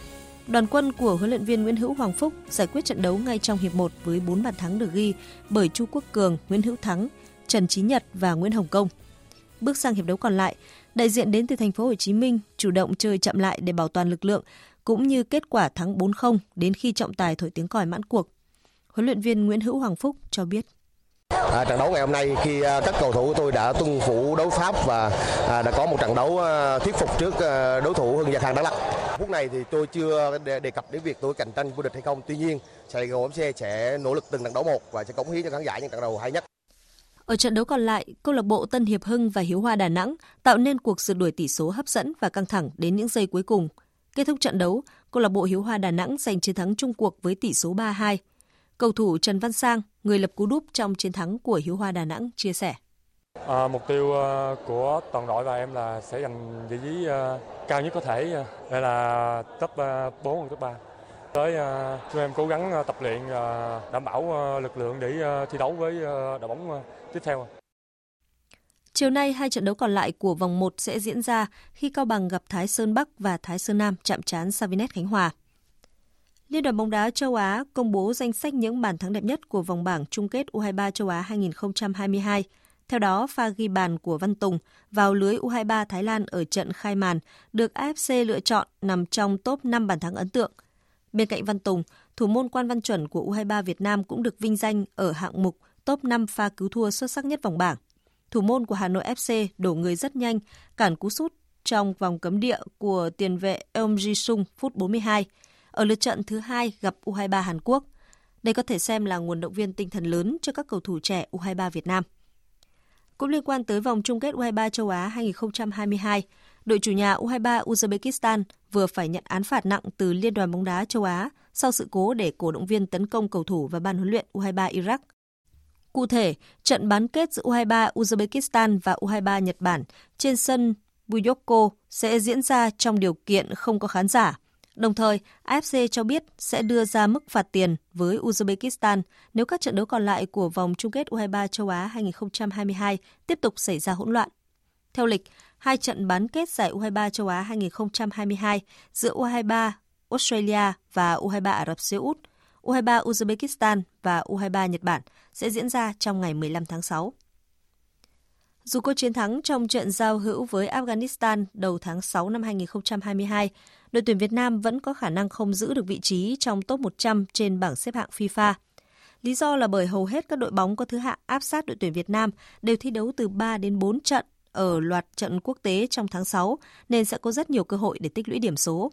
Đoàn quân của huấn luyện viên Nguyễn Hữu Hoàng Phúc giải quyết trận đấu ngay trong hiệp 1 với 4 bàn thắng được ghi bởi Chu Quốc Cường, Nguyễn Hữu Thắng, Trần Chí Nhật và Nguyễn Hồng Công. Bước sang hiệp đấu còn lại, đại diện đến từ thành phố Hồ Chí Minh chủ động chơi chậm lại để bảo toàn lực lượng cũng như kết quả thắng 4-0 đến khi trọng tài thổi tiếng còi mãn cuộc. Huấn luyện viên Nguyễn Hữu Hoàng Phúc cho biết. À, trận đấu ngày hôm nay khi à, các cầu thủ của tôi đã tuân phủ đấu pháp và à, đã có một trận đấu à, thuyết phục trước à, đối thủ Hưng Gia Khang Đắk Lắk. Phút này thì tôi chưa đề cập đến việc tôi cạnh tranh vô địch hay không. Tuy nhiên, Sài Gòn FC sẽ nỗ lực từng trận đấu một và sẽ cống hiến cho khán giả những trận đấu hay nhất. Ở trận đấu còn lại, câu lạc bộ Tân Hiệp Hưng và Hiếu Hoa Đà Nẵng tạo nên cuộc sượt đuổi tỷ số hấp dẫn và căng thẳng đến những giây cuối cùng. Kết thúc trận đấu, câu lạc bộ Hiếu Hoa Đà Nẵng giành chiến thắng chung cuộc với tỷ số 3-2. Cầu thủ Trần Văn Sang, người lập cú đúp trong chiến thắng của Hiếu Hoa Đà Nẵng chia sẻ. À, mục tiêu à, của toàn đội và em là sẽ giành vị trí à, cao nhất có thể, à, đây là top 4 hoặc top 3 tới chúng em cố gắng tập luyện đảm bảo lực lượng để thi đấu với đội bóng tiếp theo. Chiều nay, hai trận đấu còn lại của vòng 1 sẽ diễn ra khi Cao Bằng gặp Thái Sơn Bắc và Thái Sơn Nam chạm trán Savinet Khánh Hòa. Liên đoàn bóng đá châu Á công bố danh sách những bàn thắng đẹp nhất của vòng bảng chung kết U23 châu Á 2022. Theo đó, pha ghi bàn của Văn Tùng vào lưới U23 Thái Lan ở trận khai màn được AFC lựa chọn nằm trong top 5 bàn thắng ấn tượng. Bên cạnh Văn Tùng, thủ môn Quan Văn Chuẩn của U23 Việt Nam cũng được vinh danh ở hạng mục top 5 pha cứu thua xuất sắc nhất vòng bảng. Thủ môn của Hà Nội FC đổ người rất nhanh, cản cú sút trong vòng cấm địa của tiền vệ Eom Ji Sung phút 42, ở lượt trận thứ hai gặp U23 Hàn Quốc. Đây có thể xem là nguồn động viên tinh thần lớn cho các cầu thủ trẻ U23 Việt Nam. Cũng liên quan tới vòng chung kết U23 châu Á 2022, đội chủ nhà U23 Uzbekistan vừa phải nhận án phạt nặng từ Liên đoàn bóng đá châu Á sau sự cố để cổ động viên tấn công cầu thủ và ban huấn luyện U23 Iraq. Cụ thể, trận bán kết giữa U23 Uzbekistan và U23 Nhật Bản trên sân Buyoko sẽ diễn ra trong điều kiện không có khán giả Đồng thời, AFC cho biết sẽ đưa ra mức phạt tiền với Uzbekistan nếu các trận đấu còn lại của vòng chung kết U23 châu Á 2022 tiếp tục xảy ra hỗn loạn. Theo lịch, hai trận bán kết giải U23 châu Á 2022 giữa U23 Australia và U23 Ả Rập Xê Út, U23 Uzbekistan và U23 Nhật Bản sẽ diễn ra trong ngày 15 tháng 6. Dù có chiến thắng trong trận giao hữu với Afghanistan đầu tháng 6 năm 2022, đội tuyển Việt Nam vẫn có khả năng không giữ được vị trí trong top 100 trên bảng xếp hạng FIFA. Lý do là bởi hầu hết các đội bóng có thứ hạng áp sát đội tuyển Việt Nam đều thi đấu từ 3 đến 4 trận ở loạt trận quốc tế trong tháng 6 nên sẽ có rất nhiều cơ hội để tích lũy điểm số.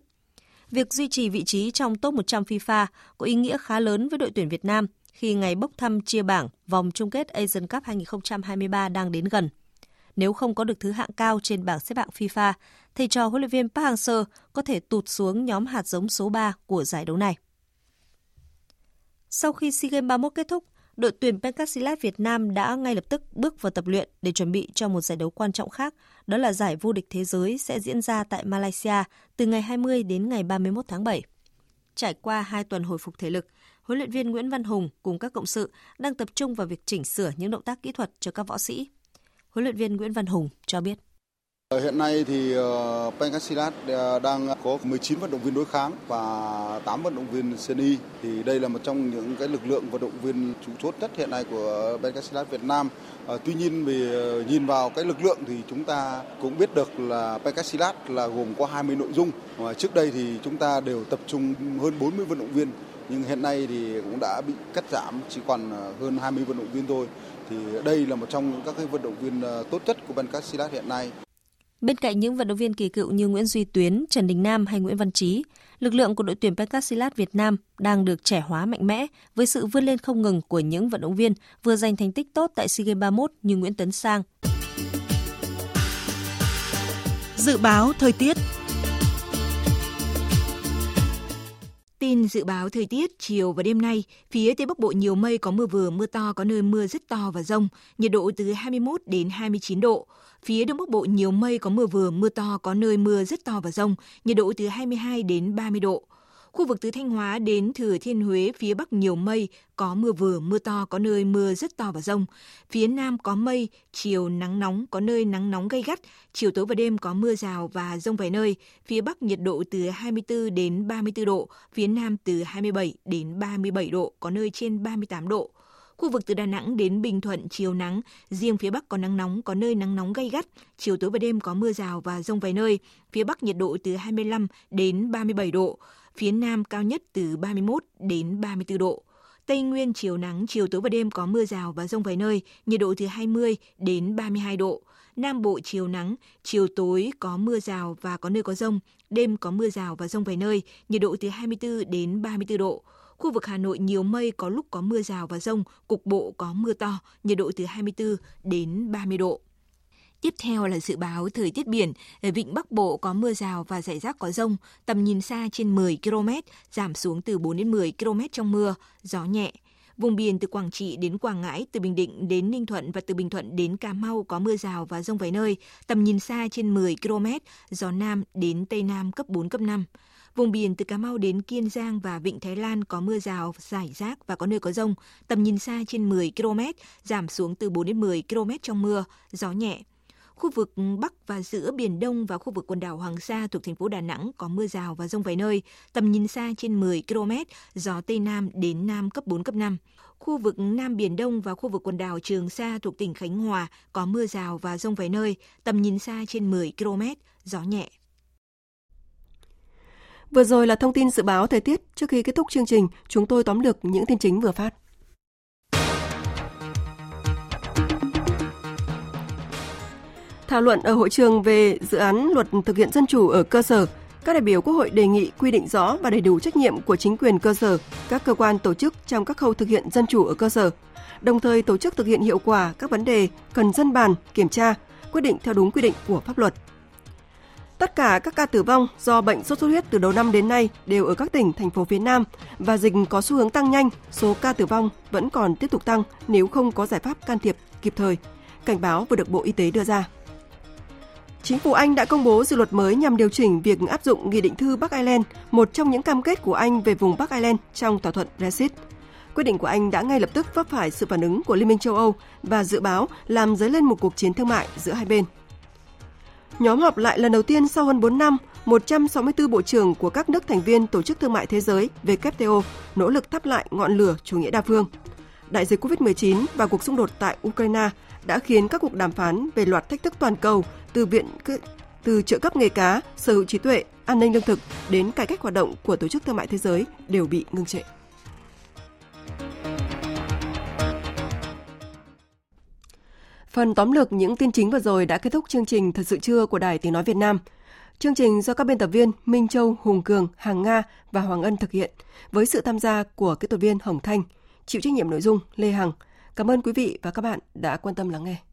Việc duy trì vị trí trong top 100 FIFA có ý nghĩa khá lớn với đội tuyển Việt Nam khi ngày bốc thăm chia bảng vòng chung kết Asian Cup 2023 đang đến gần nếu không có được thứ hạng cao trên bảng xếp hạng FIFA, thầy trò huấn luyện viên Park Hang-seo có thể tụt xuống nhóm hạt giống số 3 của giải đấu này. Sau khi SEA Games 31 kết thúc, đội tuyển Pencastilat Việt Nam đã ngay lập tức bước vào tập luyện để chuẩn bị cho một giải đấu quan trọng khác, đó là giải vô địch thế giới sẽ diễn ra tại Malaysia từ ngày 20 đến ngày 31 tháng 7. Trải qua 2 tuần hồi phục thể lực, huấn luyện viên Nguyễn Văn Hùng cùng các cộng sự đang tập trung vào việc chỉnh sửa những động tác kỹ thuật cho các võ sĩ huấn luyện viên Nguyễn Văn Hùng cho biết. Ờ, hiện nay thì ờ, Pencastilat ờ, đang có 19 vận động viên đối kháng và 8 vận động viên seni. Thì đây là một trong những cái lực lượng vận động viên chủ chốt nhất hiện nay của Pencastilat Việt Nam. tuy nhiên vì nhìn vào cái lực lượng thì chúng ta cũng biết được là Pencastilat là gồm có 20 nội dung. Và trước đây thì chúng ta đều tập trung hơn 40 vận động viên nhưng hiện nay thì cũng đã bị cắt giảm chỉ còn hơn 20 vận động viên thôi thì đây là một trong các cái vận động viên ờ, tốt nhất của Bancat Silat hiện nay. Bên cạnh những vận động viên kỳ cựu như Nguyễn Duy Tuyến, Trần Đình Nam hay Nguyễn Văn Trí, lực lượng của đội tuyển Bancat Silat Việt Nam đang được trẻ hóa mạnh mẽ với sự vươn lên không ngừng của những vận động viên vừa giành thành tích tốt tại SEA Games 31 như Nguyễn Tấn Sang. Dự báo thời tiết Tin dự báo thời tiết chiều và đêm nay, phía Tây Bắc Bộ nhiều mây có mưa vừa, mưa to, có nơi mưa rất to và rông, nhiệt độ từ 21 đến 29 độ. Phía Đông Bắc Bộ nhiều mây có mưa vừa, mưa to, có nơi mưa rất to và rông, nhiệt độ từ 22 đến 30 độ. Khu vực từ Thanh Hóa đến Thừa Thiên Huế phía Bắc nhiều mây, có mưa vừa, mưa to, có nơi mưa rất to và rông. Phía Nam có mây, chiều nắng nóng, có nơi nắng nóng gay gắt, chiều tối và đêm có mưa rào và rông vài nơi. Phía Bắc nhiệt độ từ 24 đến 34 độ, phía Nam từ 27 đến 37 độ, có nơi trên 38 độ. Khu vực từ Đà Nẵng đến Bình Thuận chiều nắng, riêng phía Bắc có nắng nóng, có nơi nắng nóng gay gắt, chiều tối và đêm có mưa rào và rông vài nơi. Phía Bắc nhiệt độ từ 25 đến 37 độ, phía Nam cao nhất từ 31 đến 34 độ. Tây Nguyên chiều nắng, chiều tối và đêm có mưa rào và rông vài nơi, nhiệt độ từ 20 đến 32 độ. Nam Bộ chiều nắng, chiều tối có mưa rào và có nơi có rông, đêm có mưa rào và rông vài nơi, nhiệt độ từ 24 đến 34 độ. Khu vực Hà Nội nhiều mây có lúc có mưa rào và rông, cục bộ có mưa to, nhiệt độ từ 24 đến 30 độ. Tiếp theo là dự báo thời tiết biển, ở vịnh Bắc Bộ có mưa rào và rải rác có rông, tầm nhìn xa trên 10 km, giảm xuống từ 4 đến 10 km trong mưa, gió nhẹ. Vùng biển từ Quảng Trị đến Quảng Ngãi, từ Bình Định đến Ninh Thuận và từ Bình Thuận đến Cà Mau có mưa rào và rông vài nơi, tầm nhìn xa trên 10 km, gió Nam đến Tây Nam cấp 4, cấp 5. Vùng biển từ Cà Mau đến Kiên Giang và Vịnh Thái Lan có mưa rào, rải rác và có nơi có rông, tầm nhìn xa trên 10 km, giảm xuống từ 4 đến 10 km trong mưa, gió nhẹ. Khu vực Bắc và giữa Biển Đông và khu vực quần đảo Hoàng Sa thuộc thành phố Đà Nẵng có mưa rào và rông vài nơi, tầm nhìn xa trên 10 km, gió Tây Nam đến Nam cấp 4, cấp 5. Khu vực Nam Biển Đông và khu vực quần đảo Trường Sa thuộc tỉnh Khánh Hòa có mưa rào và rông vài nơi, tầm nhìn xa trên 10 km, gió nhẹ. Vừa rồi là thông tin dự báo thời tiết. Trước khi kết thúc chương trình, chúng tôi tóm lược những tin chính vừa phát. Thảo luận ở hội trường về dự án luật thực hiện dân chủ ở cơ sở, các đại biểu Quốc hội đề nghị quy định rõ và đầy đủ trách nhiệm của chính quyền cơ sở, các cơ quan tổ chức trong các khâu thực hiện dân chủ ở cơ sở, đồng thời tổ chức thực hiện hiệu quả các vấn đề cần dân bàn, kiểm tra, quyết định theo đúng quy định của pháp luật. Tất cả các ca tử vong do bệnh sốt xuất huyết từ đầu năm đến nay đều ở các tỉnh, thành phố phía Nam và dịch có xu hướng tăng nhanh, số ca tử vong vẫn còn tiếp tục tăng nếu không có giải pháp can thiệp kịp thời. Cảnh báo vừa được Bộ Y tế đưa ra. Chính phủ Anh đã công bố dự luật mới nhằm điều chỉnh việc áp dụng Nghị định thư Bắc Ireland, một trong những cam kết của Anh về vùng Bắc Ireland trong thỏa thuận Brexit. Quyết định của Anh đã ngay lập tức vấp phải sự phản ứng của Liên minh châu Âu và dự báo làm dấy lên một cuộc chiến thương mại giữa hai bên. Nhóm họp lại lần đầu tiên sau hơn 4 năm, 164 bộ trưởng của các nước thành viên Tổ chức Thương mại Thế giới WTO nỗ lực thắp lại ngọn lửa chủ nghĩa đa phương. Đại dịch COVID-19 và cuộc xung đột tại Ukraine đã khiến các cuộc đàm phán về loạt thách thức toàn cầu từ viện từ trợ cấp nghề cá, sở hữu trí tuệ, an ninh lương thực đến cải cách hoạt động của Tổ chức Thương mại Thế giới đều bị ngưng trệ. Phần tóm lược những tin chính vừa rồi đã kết thúc chương trình Thật sự trưa của Đài Tiếng Nói Việt Nam. Chương trình do các biên tập viên Minh Châu, Hùng Cường, Hàng Nga và Hoàng Ân thực hiện với sự tham gia của kỹ thuật viên Hồng Thanh, chịu trách nhiệm nội dung Lê Hằng – Cảm ơn quý vị và các bạn đã quan tâm lắng nghe.